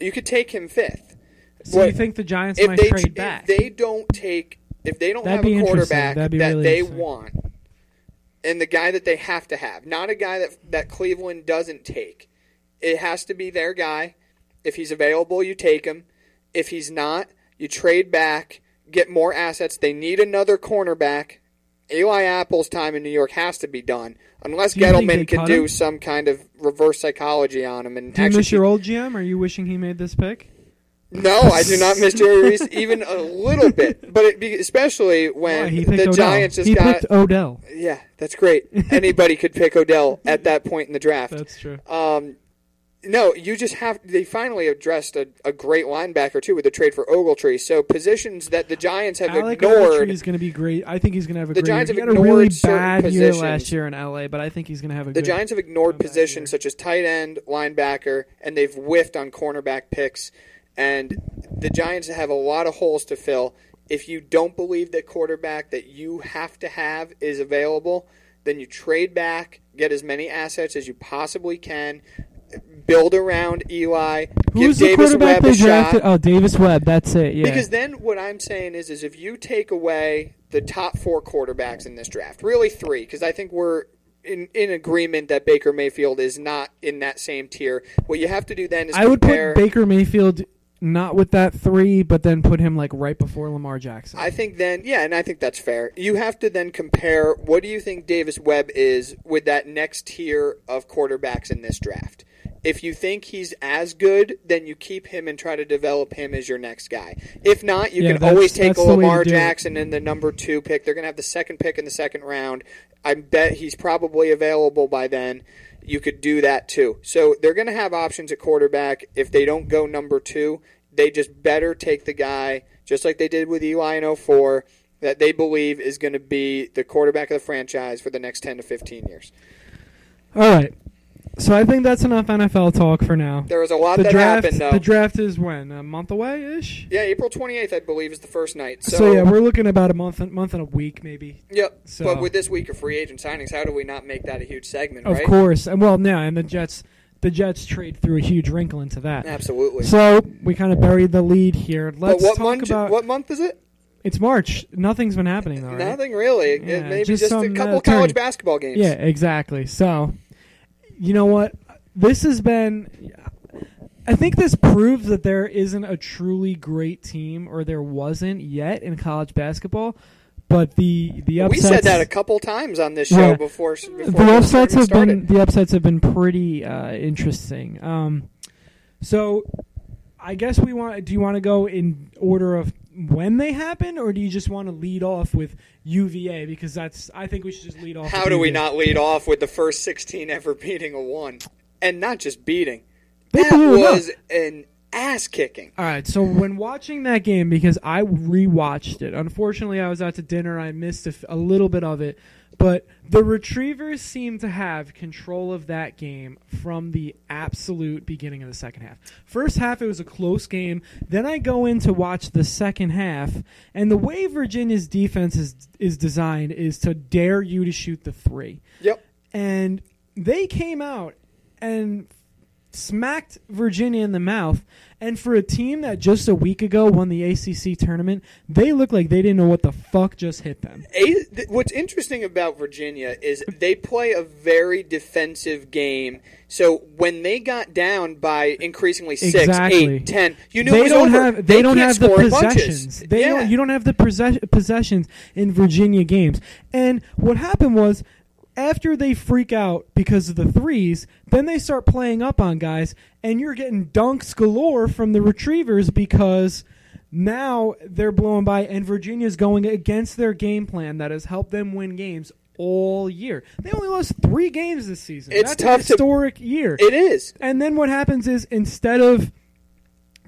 You could take him fifth. So What- you think the Giants if might they trade if back? they don't take if they don't That'd have a quarterback that really they want and the guy that they have to have not a guy that that Cleveland doesn't take it has to be their guy if he's available you take him if he's not you trade back get more assets they need another cornerback Eli Apple's time in New York has to be done unless Do Gettleman can do him? some kind of reverse psychology on him and Do you miss your old GM? Are you wishing he made this pick? No, I do not miss [laughs] Jerry Reese even a little bit, but it, be- especially when he the Odell. Giants just he got. picked Odell. yeah, that's great. Anybody could pick Odell at that point in the draft. [laughs] That's true. Um, no, you just have. They finally addressed a, a great linebacker too with the trade for Ogletree. So positions that the Giants have Alec ignored. He's going to be great. I think he's going to have a The great. Giants he have had a really bad year last year in LA, but I think he's going to have a. The Giants have ignored positions year. such as tight end, linebacker, and they've whiffed on cornerback picks. And the Giants have a lot of holes to fill. If you don't believe that quarterback that you have to have is available, then you trade back, get as many assets as you possibly can, build around Eli, Who's give the Davis quarterback Webb they shot. drafted? Oh, Davis Webb. That's it. Yeah. Because then what I'm saying is, is if you take away the top four quarterbacks in this draft, really three, because I think we're in, in agreement that Baker Mayfield is not in that same tier. What you have to do then is I would put Baker Mayfield not with that three, but then put him like right before Lamar Jackson. I think then, yeah, and I think that's fair. You have to then compare what do you think Davis Webb is with that next tier of quarterbacks in this draft. If you think he's as good, then you keep him and try to develop him as your next guy. If not, you Yeah, can always take a that's the way to Lamar. Jackson in the number two pick. They're going to have the second pick in the second round. I bet he's probably available by then. You could do that too. So they're going to have options at quarterback. If they don't go number two, they just better take the guy, just like they did with Eli in 04, that they believe is going to be the quarterback of the franchise for the next 10 to 15 years. All right. So I think that's enough NFL talk for now. There was a lot The that draft. happened, though. The draft is when a month away ish. yeah, April 28th, I believe, is the first night. So, So, yeah, we're looking about a month, month and a week maybe. yep. so- but with this week of free agent signings, how do we not make that a huge segment, Of right? course, and well, now and the Jets, the Jets trade through a huge wrinkle into that. Absolutely. So we kind of buried the lead here. Let's what talk month? about. what month is it? It's March. Nothing's been happening though. Right? Nothing really. Yeah, Maybe just just, a couple uh, college basketball games. Yeah, exactly. So, you know what? This has been. I think this proves that there isn't a truly great team, or there wasn't yet in college basketball. But the the upsets, we said that a couple times on this show Yeah. before. before the upsets have started. been the upsets have been pretty uh, interesting. Um, so, I guess we want. Do you want to go in order of when they happen, or do you just want to lead off with UVA? Because that's I think we should just lead off. How with do we not lead off with the first 16 ever beating a one? And not just beating. They that blew 'em up. was an ass kicking. All right, so when watching that game, because I rewatched it, unfortunately, I was out to dinner. I missed a, f- a little bit of it, but the Retrievers seemed to have control of that game from the absolute beginning of the second half. First half, it was a close game. Then I go in to watch the second half, and the way Virginia's defense is is designed is to dare you to shoot the three Yep. and they came out and smacked Virginia in the mouth. And for a team that just a week ago won the ACC tournament, they looked like they didn't know what the fuck just hit them. A, th- what's interesting about Virginia is they play a very defensive game. So when they got down by increasingly six, Exactly. eight, ten, you knew they it was don't over. have they, don't have the possessions. They yeah. don't, you don't have the possess- possessions in Virginia games. And what happened was after they freak out because of the threes, then they start playing up on guys, and you're getting dunks galore from the retrievers because now they're blowing by, and Virginia's going against their game plan that has helped them win games all year. They only lost three games this season. It's That's tough a to- historic year. it is. And then what happens is instead of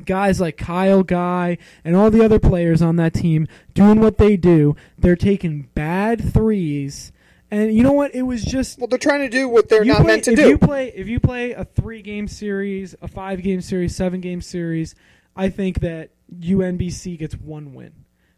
guys like Kyle Guy and all the other players on that team doing what they do, they're taking bad threes. And you know what? It was just Well, they're trying to do what they're not play- meant to if do. You play if you play a three game series, a five game series, seven game series, I think that UMBC gets one win.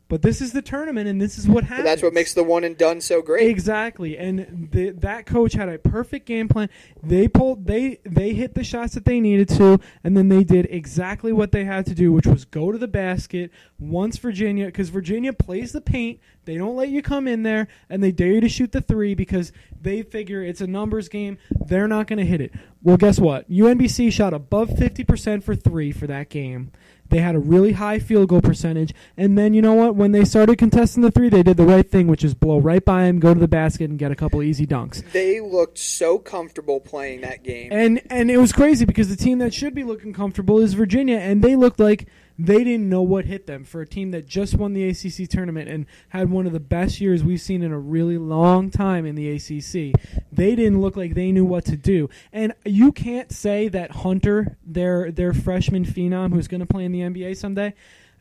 But this is the tournament, and this is what happens. that's what makes the one and done so great. Exactly, and the, that coach had a perfect game plan. They pulled, they they hit the shots that they needed to, and then they did exactly what they had to do, which was go to the basket once Virginia, because Virginia plays the paint. They don't let you come in there, and they dare you to shoot the three because they figure it's a numbers game. They're not going to hit it. Well, guess what? UMBC shot above fifty percent for three for that game. They had a really high field goal percentage, and then you know what? When they started contesting the three, they did the right thing, which is blow right by him, go to the basket, and get a couple easy dunks. They looked so comfortable playing that game. And and it was crazy because the team that should be looking comfortable is Virginia, and they looked like they didn't know what hit them for a team that just won the ACC tournament and had one of the best years we've seen in a really long time in the ACC. They didn't look like they knew what to do, and you can't say that Hunter, their their freshman phenom who's going to play in the NBA someday,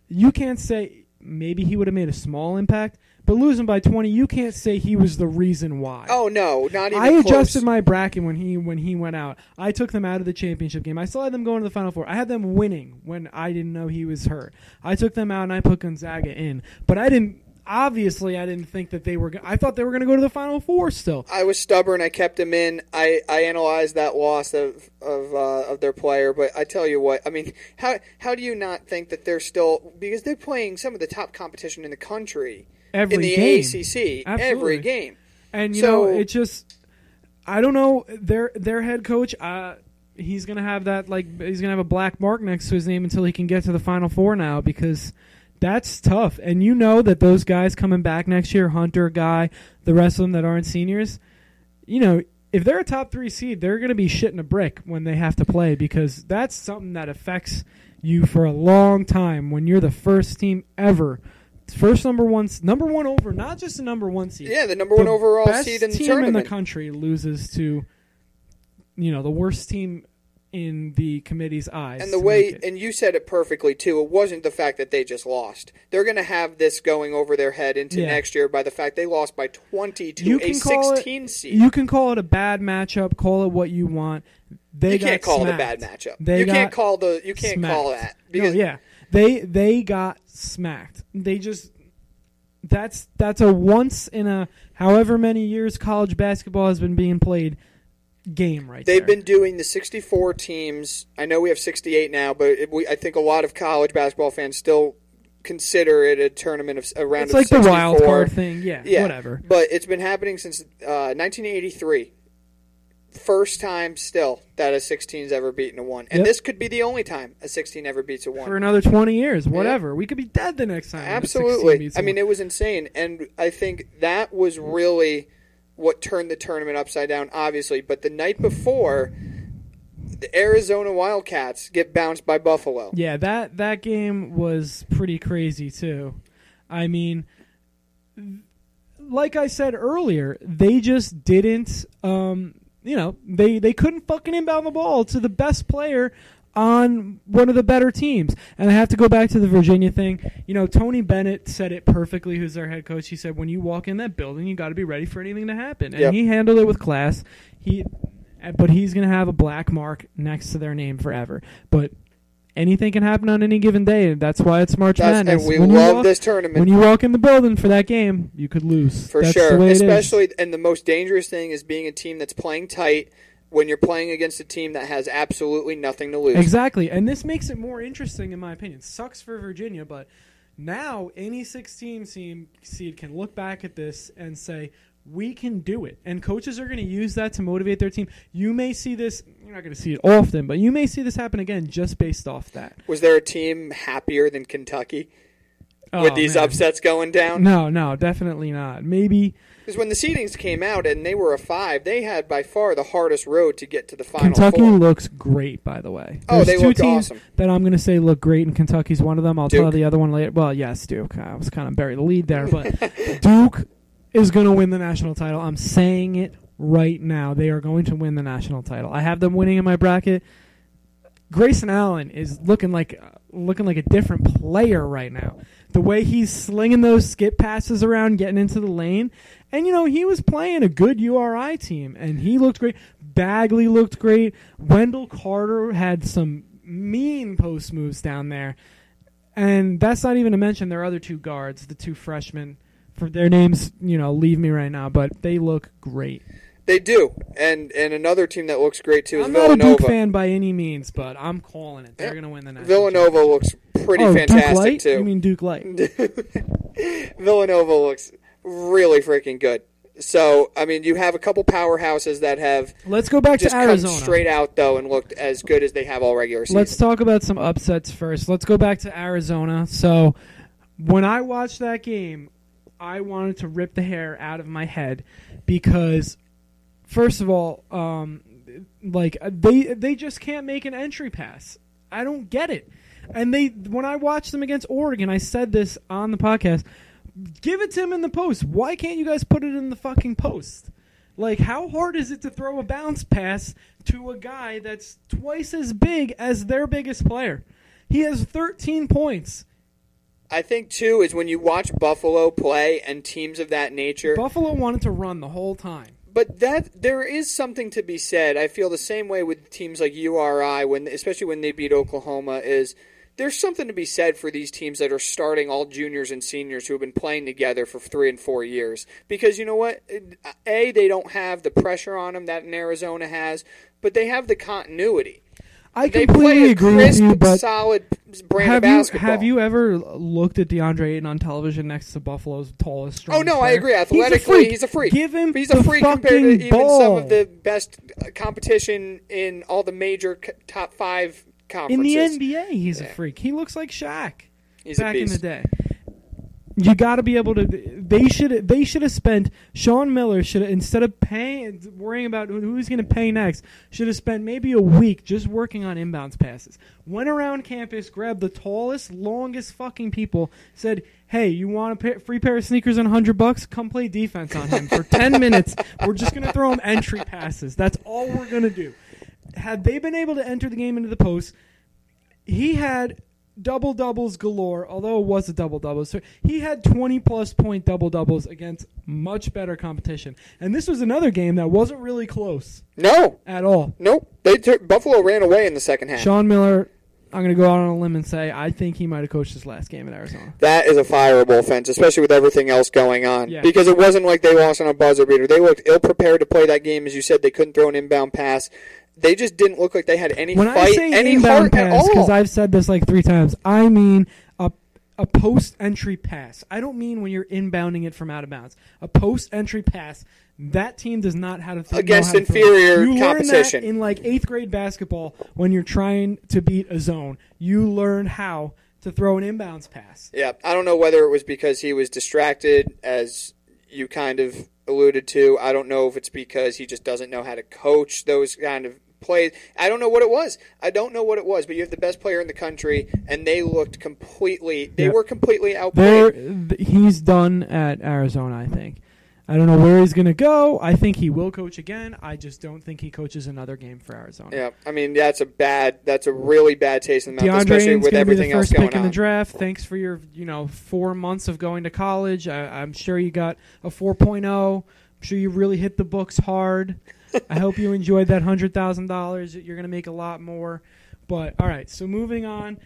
you can't say maybe he would have made a small impact. But losing by 20, you can't say he was the reason why. oh no, not even I close. adjusted my bracket when he when he went out. I took them out of the championship game. I still had them going to the final four. I had them winning when I didn't know he was hurt. I took them out and I put Gonzaga in, but I didn't. Obviously, I didn't think that they were. go- I thought they were going to go to the final four still. I was stubborn. I kept him in. I, I analyzed that loss of of uh, of their player, but I tell you what. I mean, how how do you not think that they're still because they're playing some of the top competition in the country Every in the game. ACC Absolutely. every game. And you So- know, it just I don't know their their head coach. Uh, he's gonna have that like he's gonna have a black mark next to his name until he can get to the final four now because that's tough. And you know that those guys coming back next year, Hunter guy, the rest of them that aren't seniors, you know. If they're a top three seed, they're going to be shitting a brick when they have to play because that's something that affects you for a long time when you're the first team ever, first number one, number one over, not just the number one seed Yeah, the number one the overall seed in the team tournament. in the country loses to, you know, the worst team in the committee's eyes. and the way, and you said it perfectly too. It wasn't the fact that they just lost. They're going to have this going over their head into Yeah. next year by the fact they lost by twenty to you a sixteen it, seed. you can call it a bad matchup, call it what you want. They You got can't call smacked. it a bad matchup. They you can't call the. You can't smacked. call that No, because yeah, they they got smacked. They just that's that's a once in a however many years college basketball has been being played game right They've there. been doing the 64 teams. I know we have 68 now, but it, we, I think a lot of college basketball fans still consider it a tournament of a round It's of like the wild card thing. Yeah, Yeah, whatever. But it's been happening since uh, 1983. First time still that a 16's ever beaten a one, and Yep. this could be the only time a 16 ever beats a one. for another 20 years, whatever. We could be dead the next time. if a 16 Absolutely. I mean, one. it was insane. And I think that was really what turned the tournament upside down, obviously. But the night before, the Arizona Wildcats get bounced by Buffalo. Yeah, that that game was pretty crazy too. I mean, like I said earlier, they just didn't. Um, you know, they they couldn't fucking inbound the ball to the best player on one of the better teams. And I have to go back to the Virginia thing. You know, Tony Bennett said it perfectly, who's their head coach. He said, when you walk in that building, you got to be ready for anything to happen. And Yep. he handled it with class. He, but he's going to have a black mark next to their name forever. But anything can happen on any given day. That's why it's March That's, Madness. and we When you love walk- this tournament. When you walk in the building for that game, you could lose. For That's sure. the way it is. Especially, and the most dangerous thing is being a team that's playing tight when you're playing against a team that has absolutely nothing to lose. Exactly, and this makes it more interesting, in my opinion. Sucks for Virginia, but now any six-team seed can look back at this and say, "We can do it." And coaches are going to use that to motivate their team. You may see this; you're not going to see it often, but you may see this happen again just based off that. Was there a team happier than Kentucky Oh, with these man. upsets going down? No, no, definitely not. Maybe Because when the seedings came out and they were a five, they had by far the hardest road to get to the final Kentucky four. looks great, by the way. Oh, There's they two look teams awesome. that I'm going to say look great, and Kentucky's one of them. I'll tell Duke. the other one later. Well, yes, Duke. I was kind of buried the lead there, but [laughs] Duke is going to win the national title. I'm saying it right now. They are going to win the national title. I have them winning in my bracket. Grayson Allen is looking like looking like a different player right now. The way he's slinging those skip passes around, getting into the lane, and you know he was playing a good URI team, and he looked great. Bagley looked great. Wendell Carter had some mean post moves down there, and that's not even to mention their other two guards, the two freshmen. For their names, you know, leave me right now, but they look great. They do, and and another team that looks great too is I'm not a Duke fan by any means, but I'm calling it. They're Yeah. going to win the national. Villanova looks pretty oh, Duke fantastic Light? too. You mean Duke Light? [laughs] Villanova looks really freaking good. So, I mean, you have a couple powerhouses that have Let's go back to Arizona. straight out though and looked as good as they have all regular season. Let's talk about some upsets first. Let's go back to Arizona. So, when I watched that game, I wanted to rip the hair out of my head because, first of all, um, like they they just can't make an entry pass. I don't get it. And they when I watched them against Oregon, I said this on the podcast. Give it to him in the post. Why can't you guys put it in the fucking post? Like, how hard is it to throw a bounce pass to a guy that's twice as big as their biggest player? He has 13 points. I think too is when you watch Buffalo play and teams of that nature. Buffalo wanted to run the whole time. But that there is something to be said. I feel the same way with teams like URI when especially when they beat Oklahoma is there's something to be said for these teams that are starting all juniors and seniors who have been playing together for 3 and 4 years because you know what? A they don't have the pressure on them that in Arizona has, but they have the continuity. I They completely agree crisp, with you, but solid brand have of you have you ever looked at DeAndre Ayton on television next to Buffalo's tallest, Oh no, I player? agree. He's a Athletically, freak. he's a freak. Give him He's a freak compared to even some of the best uh, competition in all the major top five in the. NBA. He's a freak. He looks like Shaq. He's a back in the day. You got to be able to. They should. They should have spent. Sean Miller should have instead of paying, worrying about who's going to pay next. Should have spent maybe a week just working on inbounds passes. Went around campus, grabbed the tallest, longest fucking people. Said, "Hey, you want a pa- free pair of sneakers and hundred bucks? Come play defense on him for ten [laughs] minutes. We're just going to throw him entry passes. That's all we're going to do." Had they been able to enter the game into the post, he had double doubles galore. Although it was a double double, so he had twenty plus point double doubles against much better competition. And this was another game that wasn't really close No, at all. nope. They Buffalo ran away in the second half. Sean Miller, I'm going to go out on a limb and say I think he might have coached his last game at Arizona. That is a fireable offense, especially with everything else going on. Yeah. Because it wasn't like they lost on a buzzer beater. They looked ill prepared to play that game, as you said. They couldn't throw an inbound pass. They just didn't look like they had any When fight, I say any inbound heart at pass, because. I've said this like three times, I mean a a post entry pass. I don't mean when you're inbounding it from out of bounds. A post entry pass. That team does not how to th- Against how to inferior you competition. Learn that in like eighth grade basketball when you're trying to beat a zone. You learn how to throw an inbounds pass. Yeah, I don't know whether it was because he was distracted, as you kind of alluded to. I don't know if it's because he just doesn't know how to coach those kind of played. I don't know what it was. I don't know what it was, but you have the best player in the country, and they looked completely. They Yeah. were completely outplayed. th- he's done at Arizona. I think. I don't know where he's going to go. I think he will coach again. I just don't think he coaches another game for Arizona. Yeah, I mean that's a bad. That's a really bad taste in the mouth, DeAndre especially with to be the everything else first going pick in on. the draft. Thanks for your, you know, four months of going to college. I, I'm sure you got a 4.0. I'm sure you really hit the books hard. I hope you enjoyed that hundred thousand dollars. You're going to make a lot more. But all right, so moving on.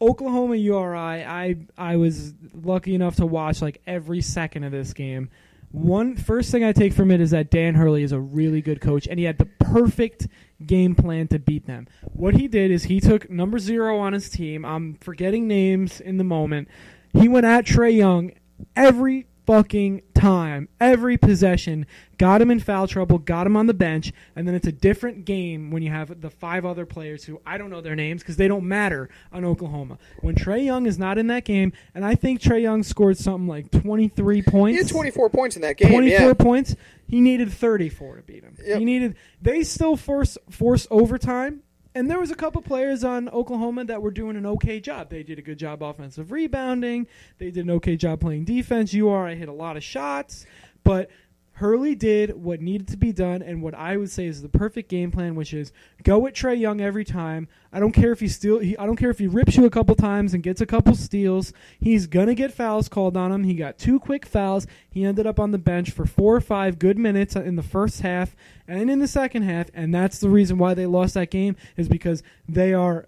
Oklahoma URI. I I was lucky enough to watch like every second of this game. One first thing I take from it is that Dan Hurley is a really good coach, and he had the perfect game plan to beat them. What he did is he took number zero on his team. I'm forgetting names in the moment. He went at Trae Young every fucking time, every possession, got him in foul trouble, got him on the bench, and then it's a different game when you have the five other players who I don't know their names because they don't matter on Oklahoma. When Trae Young is not in that game, and I think Trae Young scored something like 23 points. He had 24 points in that game. 24 yeah. points. He needed 34 to beat him. Yep. He needed. They still force force overtime, and there was a couple players on Oklahoma that were doing an okay job. They did a good job offensive rebounding. They did an okay job playing defense. URI hit a lot of shots, but Hurley did what needed to be done and what I would say is the perfect game plan, which is go at Trae Young every time. I don't care if he steal. He, I don't care if he rips you a couple times and gets a couple steals. He's gonna get fouls called on him. He got two quick fouls. He ended up on the bench for four or five good minutes in the first half and in the second half, and that's the reason why they lost that game is because they are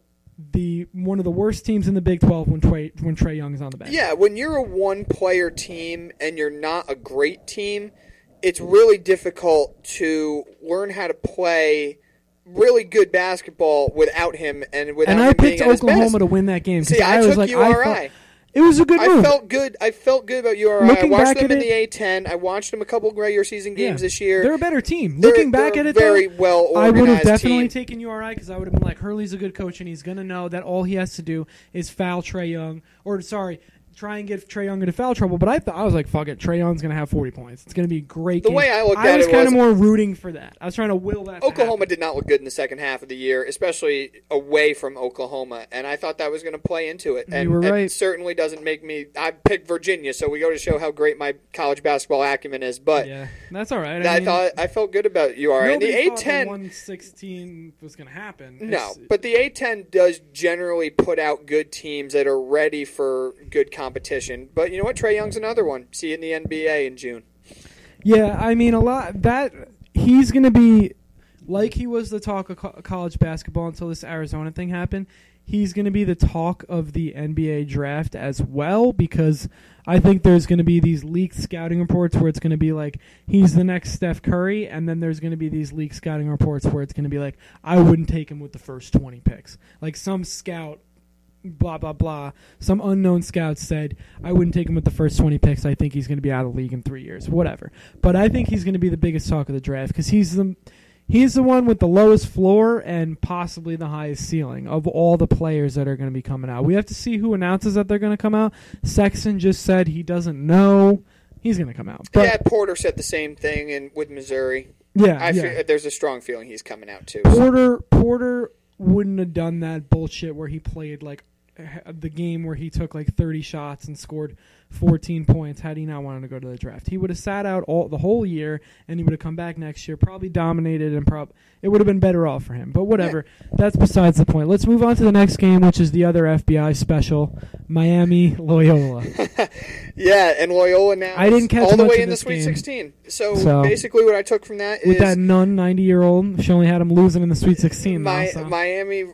the one of the worst teams in the Big Twelve when Trae when Trae Young is on the bench. Yeah, when you're a one player team and you're not a great team, it's really difficult to learn how to play really good basketball without him and without and I picked Oklahoma to win that game. See, I was took like, URI. I thought- it was a good I move. felt good. I felt good about URI. Looking I watched them in it- the A10. I watched them a couple of regular season games Yeah. this year. They're a better team. They're- Looking back at it, very though, well I would have definitely team. taken URI because I would have been like, Hurley's a good coach and he's going to know that all he has to do is foul Trae Young, or sorry, try and get Trae Young into foul trouble. But I thought I was like, fuck it, Trae Young's going to have 40 points. It's going to be great. The game. way I looked I at was it kind was- of more rooting for that. I was trying to will that. Oklahoma did not look good in the second half of the year, especially away from Oklahoma, and I thought that was going to play into it. You And were it right. certainly doesn't make me. I picked Virginia, so we go to show how great my college basketball acumen is. But Yeah, that's all right. I, I, mean, thought I felt good about URI. And the nobody thought A10, 116 was going to happen. no, It's- but the A10 does generally put out good teams that are ready for good competition. But you know what? Trae Young's another one. See you in the NBA in June. Yeah, I mean a lot that he's going to be like he was the talk of co- college basketball until this Arizona thing happened. He's going to be the talk of the NBA draft as well because I think there's going to be these leaked scouting reports where it's going to be like he's the next Steph Curry and then there's going to be these leaked scouting reports where it's going to be like I wouldn't take him with the first 20 picks. Like some scout blah blah blah. Some unknown scout said I wouldn't take him with the first 20 picks. I think he's going to be out of the league in 3 years. Whatever. But I think he's going to be the biggest talk of the draft cuz he's the he's the one with the lowest floor and possibly the highest ceiling of all the players that are going to be coming out. We have to see who announces that they're going to come out. Sexton just said he doesn't know. He's going to come out. But yeah, Porter said the same thing in with Missouri. yeah, I yeah. fe- there's a strong feeling he's coming out too. Porter Porter wouldn't have done that bullshit where he played like the game where he took like 30 shots and scored 14 points had he not wanted to go to the draft. He would have sat out all the whole year and he would have come back next year probably dominated and prob it would have been better off for him. But whatever. That's besides the point. Let's move on to the next game which is the other FBI special, Miami [laughs] Loyola. [laughs] Yeah, and Loyola now I didn't catch all the way in the Sweet game. 16. So, So- basically, what I took from that With is that nun 90-year-old, she only had him losing in the Sweet 16 now, Mi- so. Miami.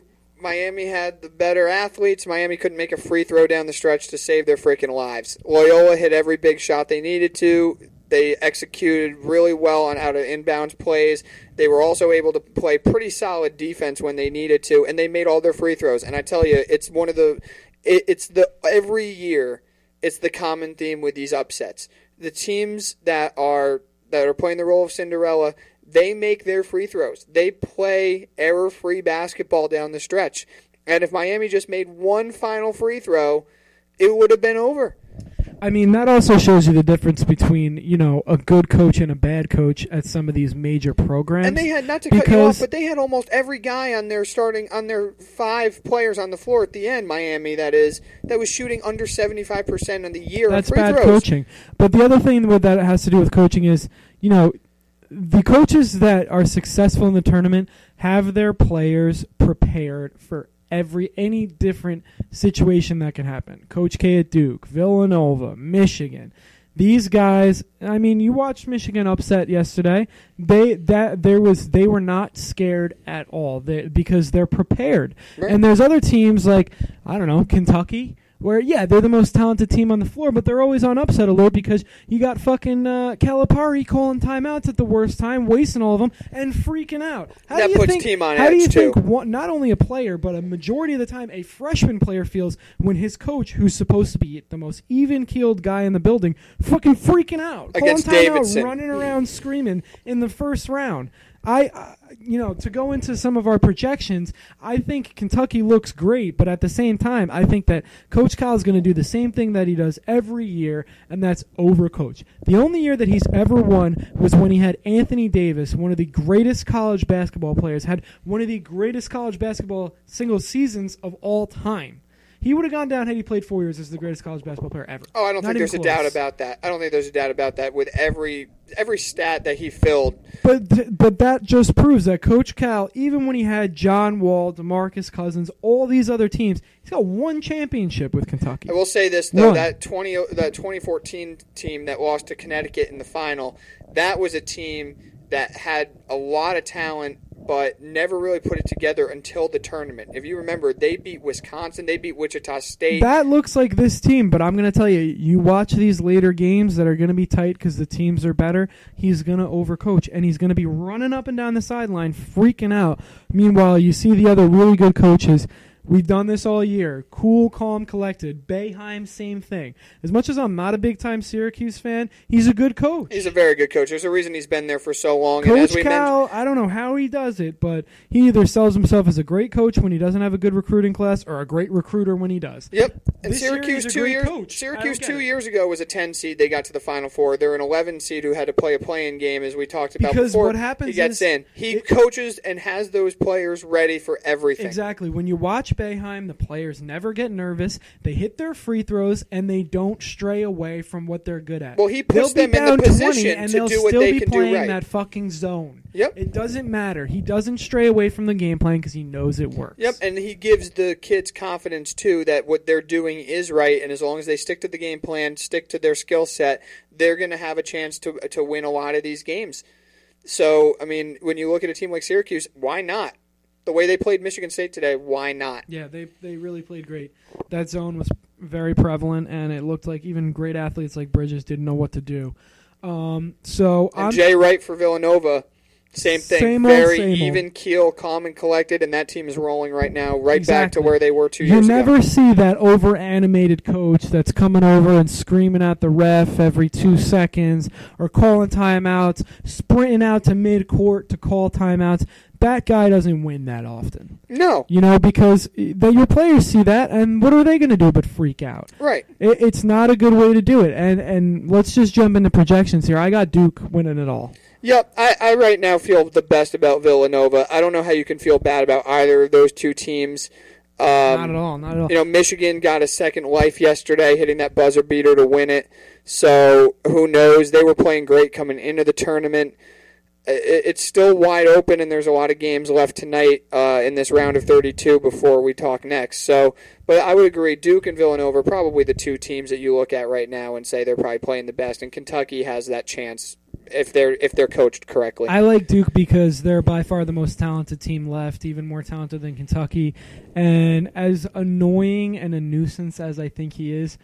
Miami had the better athletes. Miami couldn't make a free throw down the stretch to save their freaking lives. Loyola hit every big shot they needed to. They executed really well on out of inbounds plays. They were also able to play pretty solid defense when they needed to, and they made all their free throws. And I tell you, it's one of the, it, it's the every year, it's the common theme with these upsets. The teams that are that are playing the role of Cinderella, they make their free throws. They play error-free basketball down the stretch. And if Miami just made one final free throw, it would have been over. I mean, that also shows you the difference between you know a good coach and a bad coach at some of these major programs. And they had not to cut you off, but they had almost every guy on their starting on their five players on the floor at the end. Miami, that is, that was shooting under seventy five percent on the year. That's free bad throws. coaching. But the other thing with that has to do with coaching is, you know, the coaches that are successful in the tournament have their players prepared for every any different situation that can happen. Coach K at Duke, Villanova, Michigan. These guys, I mean, you watched Michigan upset yesterday. They that there was they were not scared at all they, because they're prepared. And there's other teams like I don't know Kentucky, where yeah they're the most talented team on the floor, but they're always on upset alert because you got fucking uh, Calipari calling timeouts at the worst time, wasting all of them and freaking out. How That do you puts think, team on How do you too. think one, not only a player but a majority of the time a freshman player feels when his coach, who's supposed to be the most even keeled guy in the building, fucking freaking out, Against calling timeout, Davidson. running around screaming in the first round. I, uh, you know, to go into some of our projections, I think Kentucky looks great, but at the same time, I think that Coach Cal is going to do the same thing that he does every year, and that's overcoach. The only year that he's ever won was when he had Anthony Davis, one of the greatest college basketball players, had one of the greatest college basketball single seasons of all time. He would have gone down had he played four years as the greatest college basketball player ever. Oh, I don't Not think there's a doubt about that. I don't think there's a doubt about that. With every every stat that he filled, But but that just proves that Coach Cal, even when he had John Wall, DeMarcus Cousins, all these other teams, he's got one championship with Kentucky. I will say this though: One. that twenty that 2014 team that lost to Connecticut in the final, that was a team that had a lot of talent, but never really put it together until the tournament. If you remember, they beat Wisconsin, they beat Wichita State. That looks like this team, but I'm going to tell you, you watch these later games that are going to be tight because the teams are better. He's going to overcoach, and he's going to be running up and down the sideline, freaking out. Meanwhile, you see the other really good coaches. We've done this all year. Cool, calm, collected. Boeheim, same thing. As much as I'm not a big time Syracuse fan, he's a good coach. He's a very good coach. There's a reason he's been there for so long. and as Coach Cal, I don't know how he does it, but he either sells himself as a great coach when he doesn't have a good recruiting class, or a great recruiter when he does. Yep. And This Syracuse a two years coach. Syracuse two it. years ago was a ten seed. They got to the final four. They're an eleven seed who had to play a playing game, as we talked about Because before. what happens he gets is- in. He it- coaches and has those players ready for everything. Exactly. When you watch Boeheim, the players never get nervous. They hit their free throws and they don't stray away from what they're good at. Well, he puts be them in the position and to they'll do what still they be can do playing right. that fucking zone. Yep. It doesn't matter. He doesn't stray away from the game plan because he knows it works. Yep, and he gives the kids confidence too that what they're doing is right, and as long as they stick to the game plan, stick to their skill set, they're going to have a chance to to win a lot of these games. So, I mean, when you look at a team like Syracuse, why not? The way they played Michigan State today, why not? Yeah, they they really played great. That zone was very prevalent, and it looked like even great athletes like Bridges didn't know what to do. Um, so And I'm, Jay Wright for Villanova, same thing. Same old, Very same old. even keel, calm and collected, and that team is rolling right now, right back to where they were two you years ago. You never see that over animated coach that's coming over and screaming at the ref every two seconds or calling timeouts, sprinting out to mid court to call timeouts. That guy doesn't win that often, No, you know, because the, your players see that, and what are they going to do but freak out? right. It, it's not a good way to do it. And and let's just jump into projections here. I got Duke winning it all. Yep, I, I right now feel the best about Villanova. I don't know how you can feel bad about either of those two teams. Um, not at all. Not at all. You know, Michigan got a second life yesterday, hitting that buzzer beater to win it. So who knows? They were playing great coming into the tournament. It's still wide open, and there's a lot of games left tonight uh, in this round of 32 before we talk next. So, but I would agree, Duke and Villanova are probably the two teams that you look at right now and say they're probably playing the best. And Kentucky has that chance if they're if they're coached correctly. I like Duke because they're by far the most talented team left, even more talented than Kentucky. And as annoying and a nuisance as I think he is,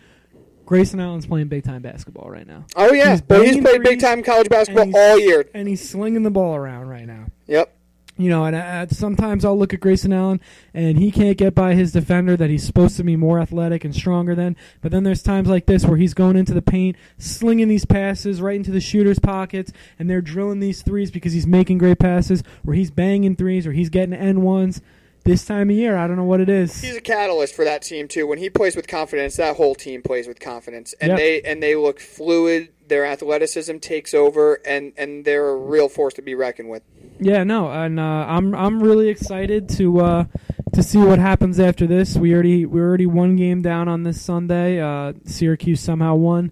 Grayson Allen's playing big time basketball right now. oh yeah, he's but he's played big time college basketball all year. And he's slinging the ball around right now. Yep. You know, and uh, sometimes I'll look at Grayson Allen and he can't get by his defender that he's supposed to be more athletic and stronger than. But then there's times like this where he's going into the paint, slinging these passes right into the shooter's pockets, and they're drilling these threes because he's making great passes, or he's banging threes, or he's getting N ones. This time of year, I don't know what it is. He's a catalyst for that team too. When he plays with confidence, that whole team plays with confidence, and Yep. they and they look fluid. Their athleticism takes over, and and they're a real force to be reckoned with. Yeah, no, and uh, I'm I'm really excited to uh, to see what happens after this. We already we already one game down on this Sunday. Uh, Syracuse somehow won.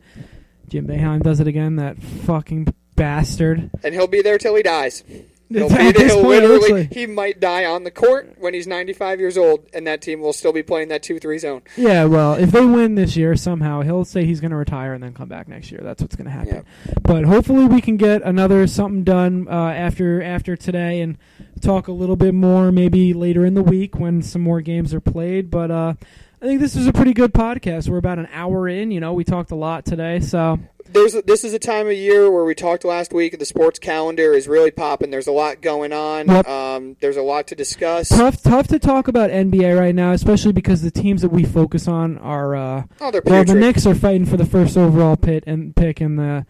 Jim Boeheim does it again. That fucking bastard. And he'll be there till he dies. He'll At this He'll point, it looks literally. like- He might die on the court when he's 95 years old, and that team will still be playing that two-three zone. Yeah, well, if they win this year somehow, he'll say he's going to retire and then come back next year. That's what's going to happen. But hopefully, we can get another something done uh, after after today and talk a little bit more maybe later in the week when some more games are played. But uh, I think this is a pretty good podcast. We're about an hour in. You know, we talked a lot today, so There's a, this is a time of year where we talked last week. The sports calendar is really popping. There's a lot going on. Yep. Um, there's a lot to discuss. tough tough to talk about NBA right now, especially because the teams that we focus on are. Uh, Oh, they're Well, the. Knicks are fighting for the first overall pit and pick, and the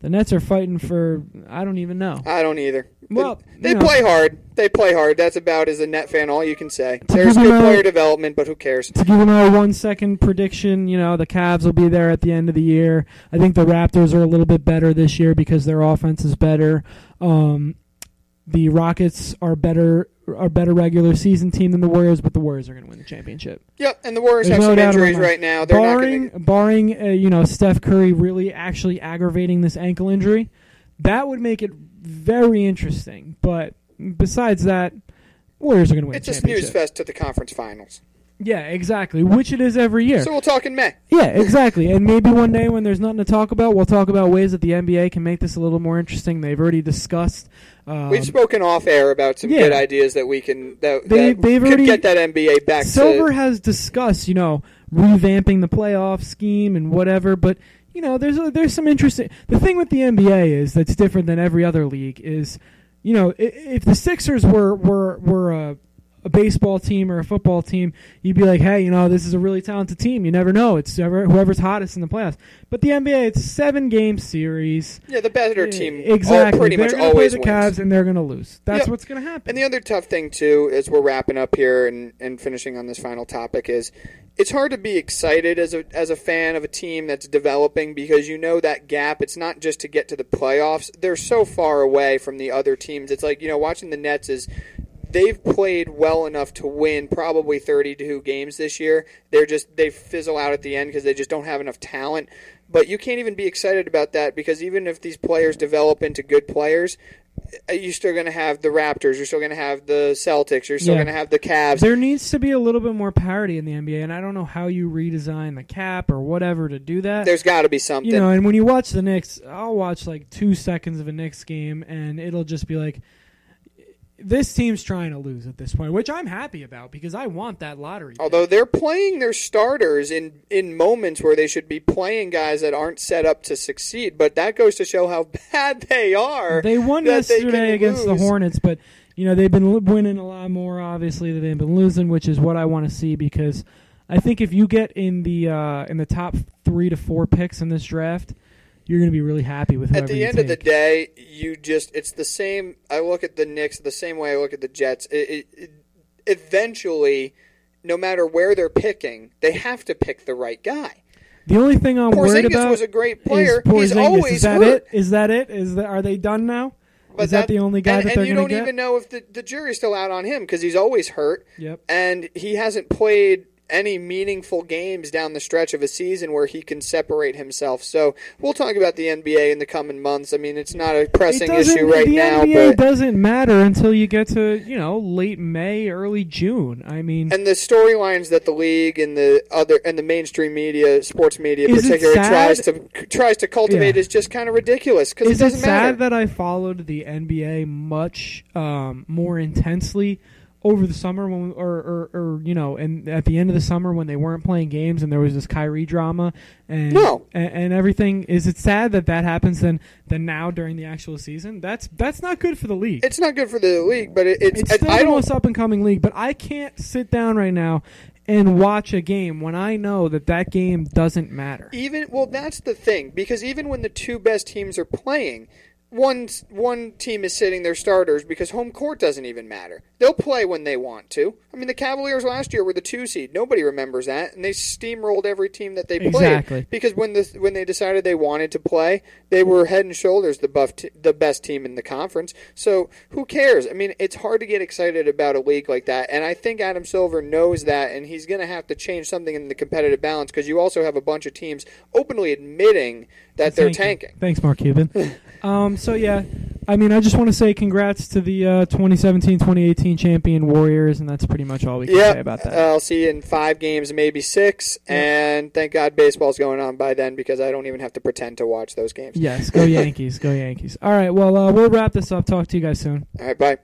the Nets are fighting for I don't even know. I don't either. Well, they know. play hard. They play hard. That's about as a net fan all you can say. There's good them a- player development, but who cares? To give another one second prediction, you know the Cavs will be there at the end of the year. I think the Raptors are a little bit better this year because their offense is better. Um, the Rockets are better are better regular season team than the Warriors, but the Warriors are going to win the championship. Yep, and the Warriors There's have no some doubt in my injuries right now. They're barring going barring uh, you know Steph Curry really actually aggravating this ankle injury, that would make it very interesting. But besides that, Warriors are going to win. It's a snooze fest to the conference finals. Yeah, exactly. Which it is every year. So we'll talk in May. yeah, exactly. And maybe one day when there's nothing to talk about, we'll talk about ways that the NBA can make this a little more interesting. They've already discussed. Um, We've spoken off air about some yeah. good ideas that we can that, They- that they've could already- get that NBA back Silver to. has discussed, you know, revamping the playoff scheme and whatever, but you know, there's a, there's some interesting. The thing with the NBA is that's different than every other league is, you know, i- if the Sixers were were were a, a baseball team or a football team, you'd be like, hey, you know, this is a really talented team. You never know. It's whoever, whoever's hottest in the playoffs. But the NBA, it's a seven game series. Yeah, the better team exactly. pretty they're much gonna always play the wins. Cavs and they're going to lose. That's what's going to happen. And the other tough thing too, as we're wrapping up here and, and finishing on this final topic, is it's hard to be excited as a as a fan of a team that's developing because you know that gap. It's not just to get to the playoffs; they're so far away from the other teams. It's like you know watching the Nets is. They've played well enough to win probably 32 games this year. They're just they fizzle out at the end because they just don't have enough talent. But you can't even be excited about that because even if these players develop into good players, uh, you're still going to have the Raptors. You're still going to have the Celtics. You're still Yeah. going to have the Cavs. There needs to be a little bit more parity in the NBA, and I don't know how you redesign the cap or whatever to do that. There's got to be something. you know, and when you watch the Knicks, I'll watch like two seconds of a Knicks game, and it'll just be like, this team's trying to lose at this point, which I'm happy about because I want that lottery. pick. Although they're playing their starters in in moments where they should be playing guys that aren't set up to succeed, but that goes to show how [laughs] bad they are. they won they yesterday can against the. Hornets, but you know they've been winning a lot more obviously than they've been losing, which is what I want to see because I think if you get in the uh, in the top three to four picks in this draft, you're going to be really happy with At the end of the day, you just it's the same. I look at the Knicks the same way I look at the Jets. It, it, it, eventually, no matter where they're picking, they have to pick the right guy. The only thing I'm worried Porzingis about was a great player. Is He's always is that hurt. it? Is that it? Is that are they done now? But is that, the only guy and, that they're going to get? And you don't even know if the, the jury's still out on him because he's always hurt Yep. and he hasn't played any meaningful games down the stretch of a season where he can separate himself. So we'll talk about the NBA in the coming months. I mean, it's not a pressing issue right the now, NBA but doesn't matter until you get to you know late May, early June. I mean, and the storylines that the league and the other and the mainstream media, sports media it particularly, tries to tries to cultivate Yeah. is just kind of ridiculous because it doesn't matter. sad that I followed the NBA much um, more intensely over the summer when, or, or, or you know, and at the end of the summer when they weren't playing games and there was this Kyrie drama and No. and, and everything? Is it sad that that happens then then now during the actual season? That's that's not good for the league. it's not good for the league, but it, it's, It's still I the most up and coming league, but I can't sit down right now and watch a game when I know that that game doesn't matter. Even well, that's the thing because even when the two best teams are playing, one one team is sitting their starters because home court doesn't even matter. They'll play when they want to. I mean, the Cavaliers last year were the two seed. Nobody remembers that, and they steamrolled every team that they played Exactly. because when the when they decided they wanted to play, they were head and shoulders the buff t- the best team in the conference. So who cares? I mean, it's hard to get excited about a league like that, and I think Adam Silver knows that, and he's going to have to change something in the competitive balance because you also have a bunch of teams openly admitting that they're tanking. Thanks, Mark Cuban. [laughs] um, so yeah, I mean, I just want to say congrats to the uh, 2017-2018 champion Warriors, and that's pretty much all we can Yeah, say about that. I'll see you in five games, maybe six, and thank God baseball's going on by then because I don't even have to pretend to watch those games. yes, go Yankees, go Yankees. All right, well, uh, we'll wrap this up. Talk to you guys soon. All right, bye.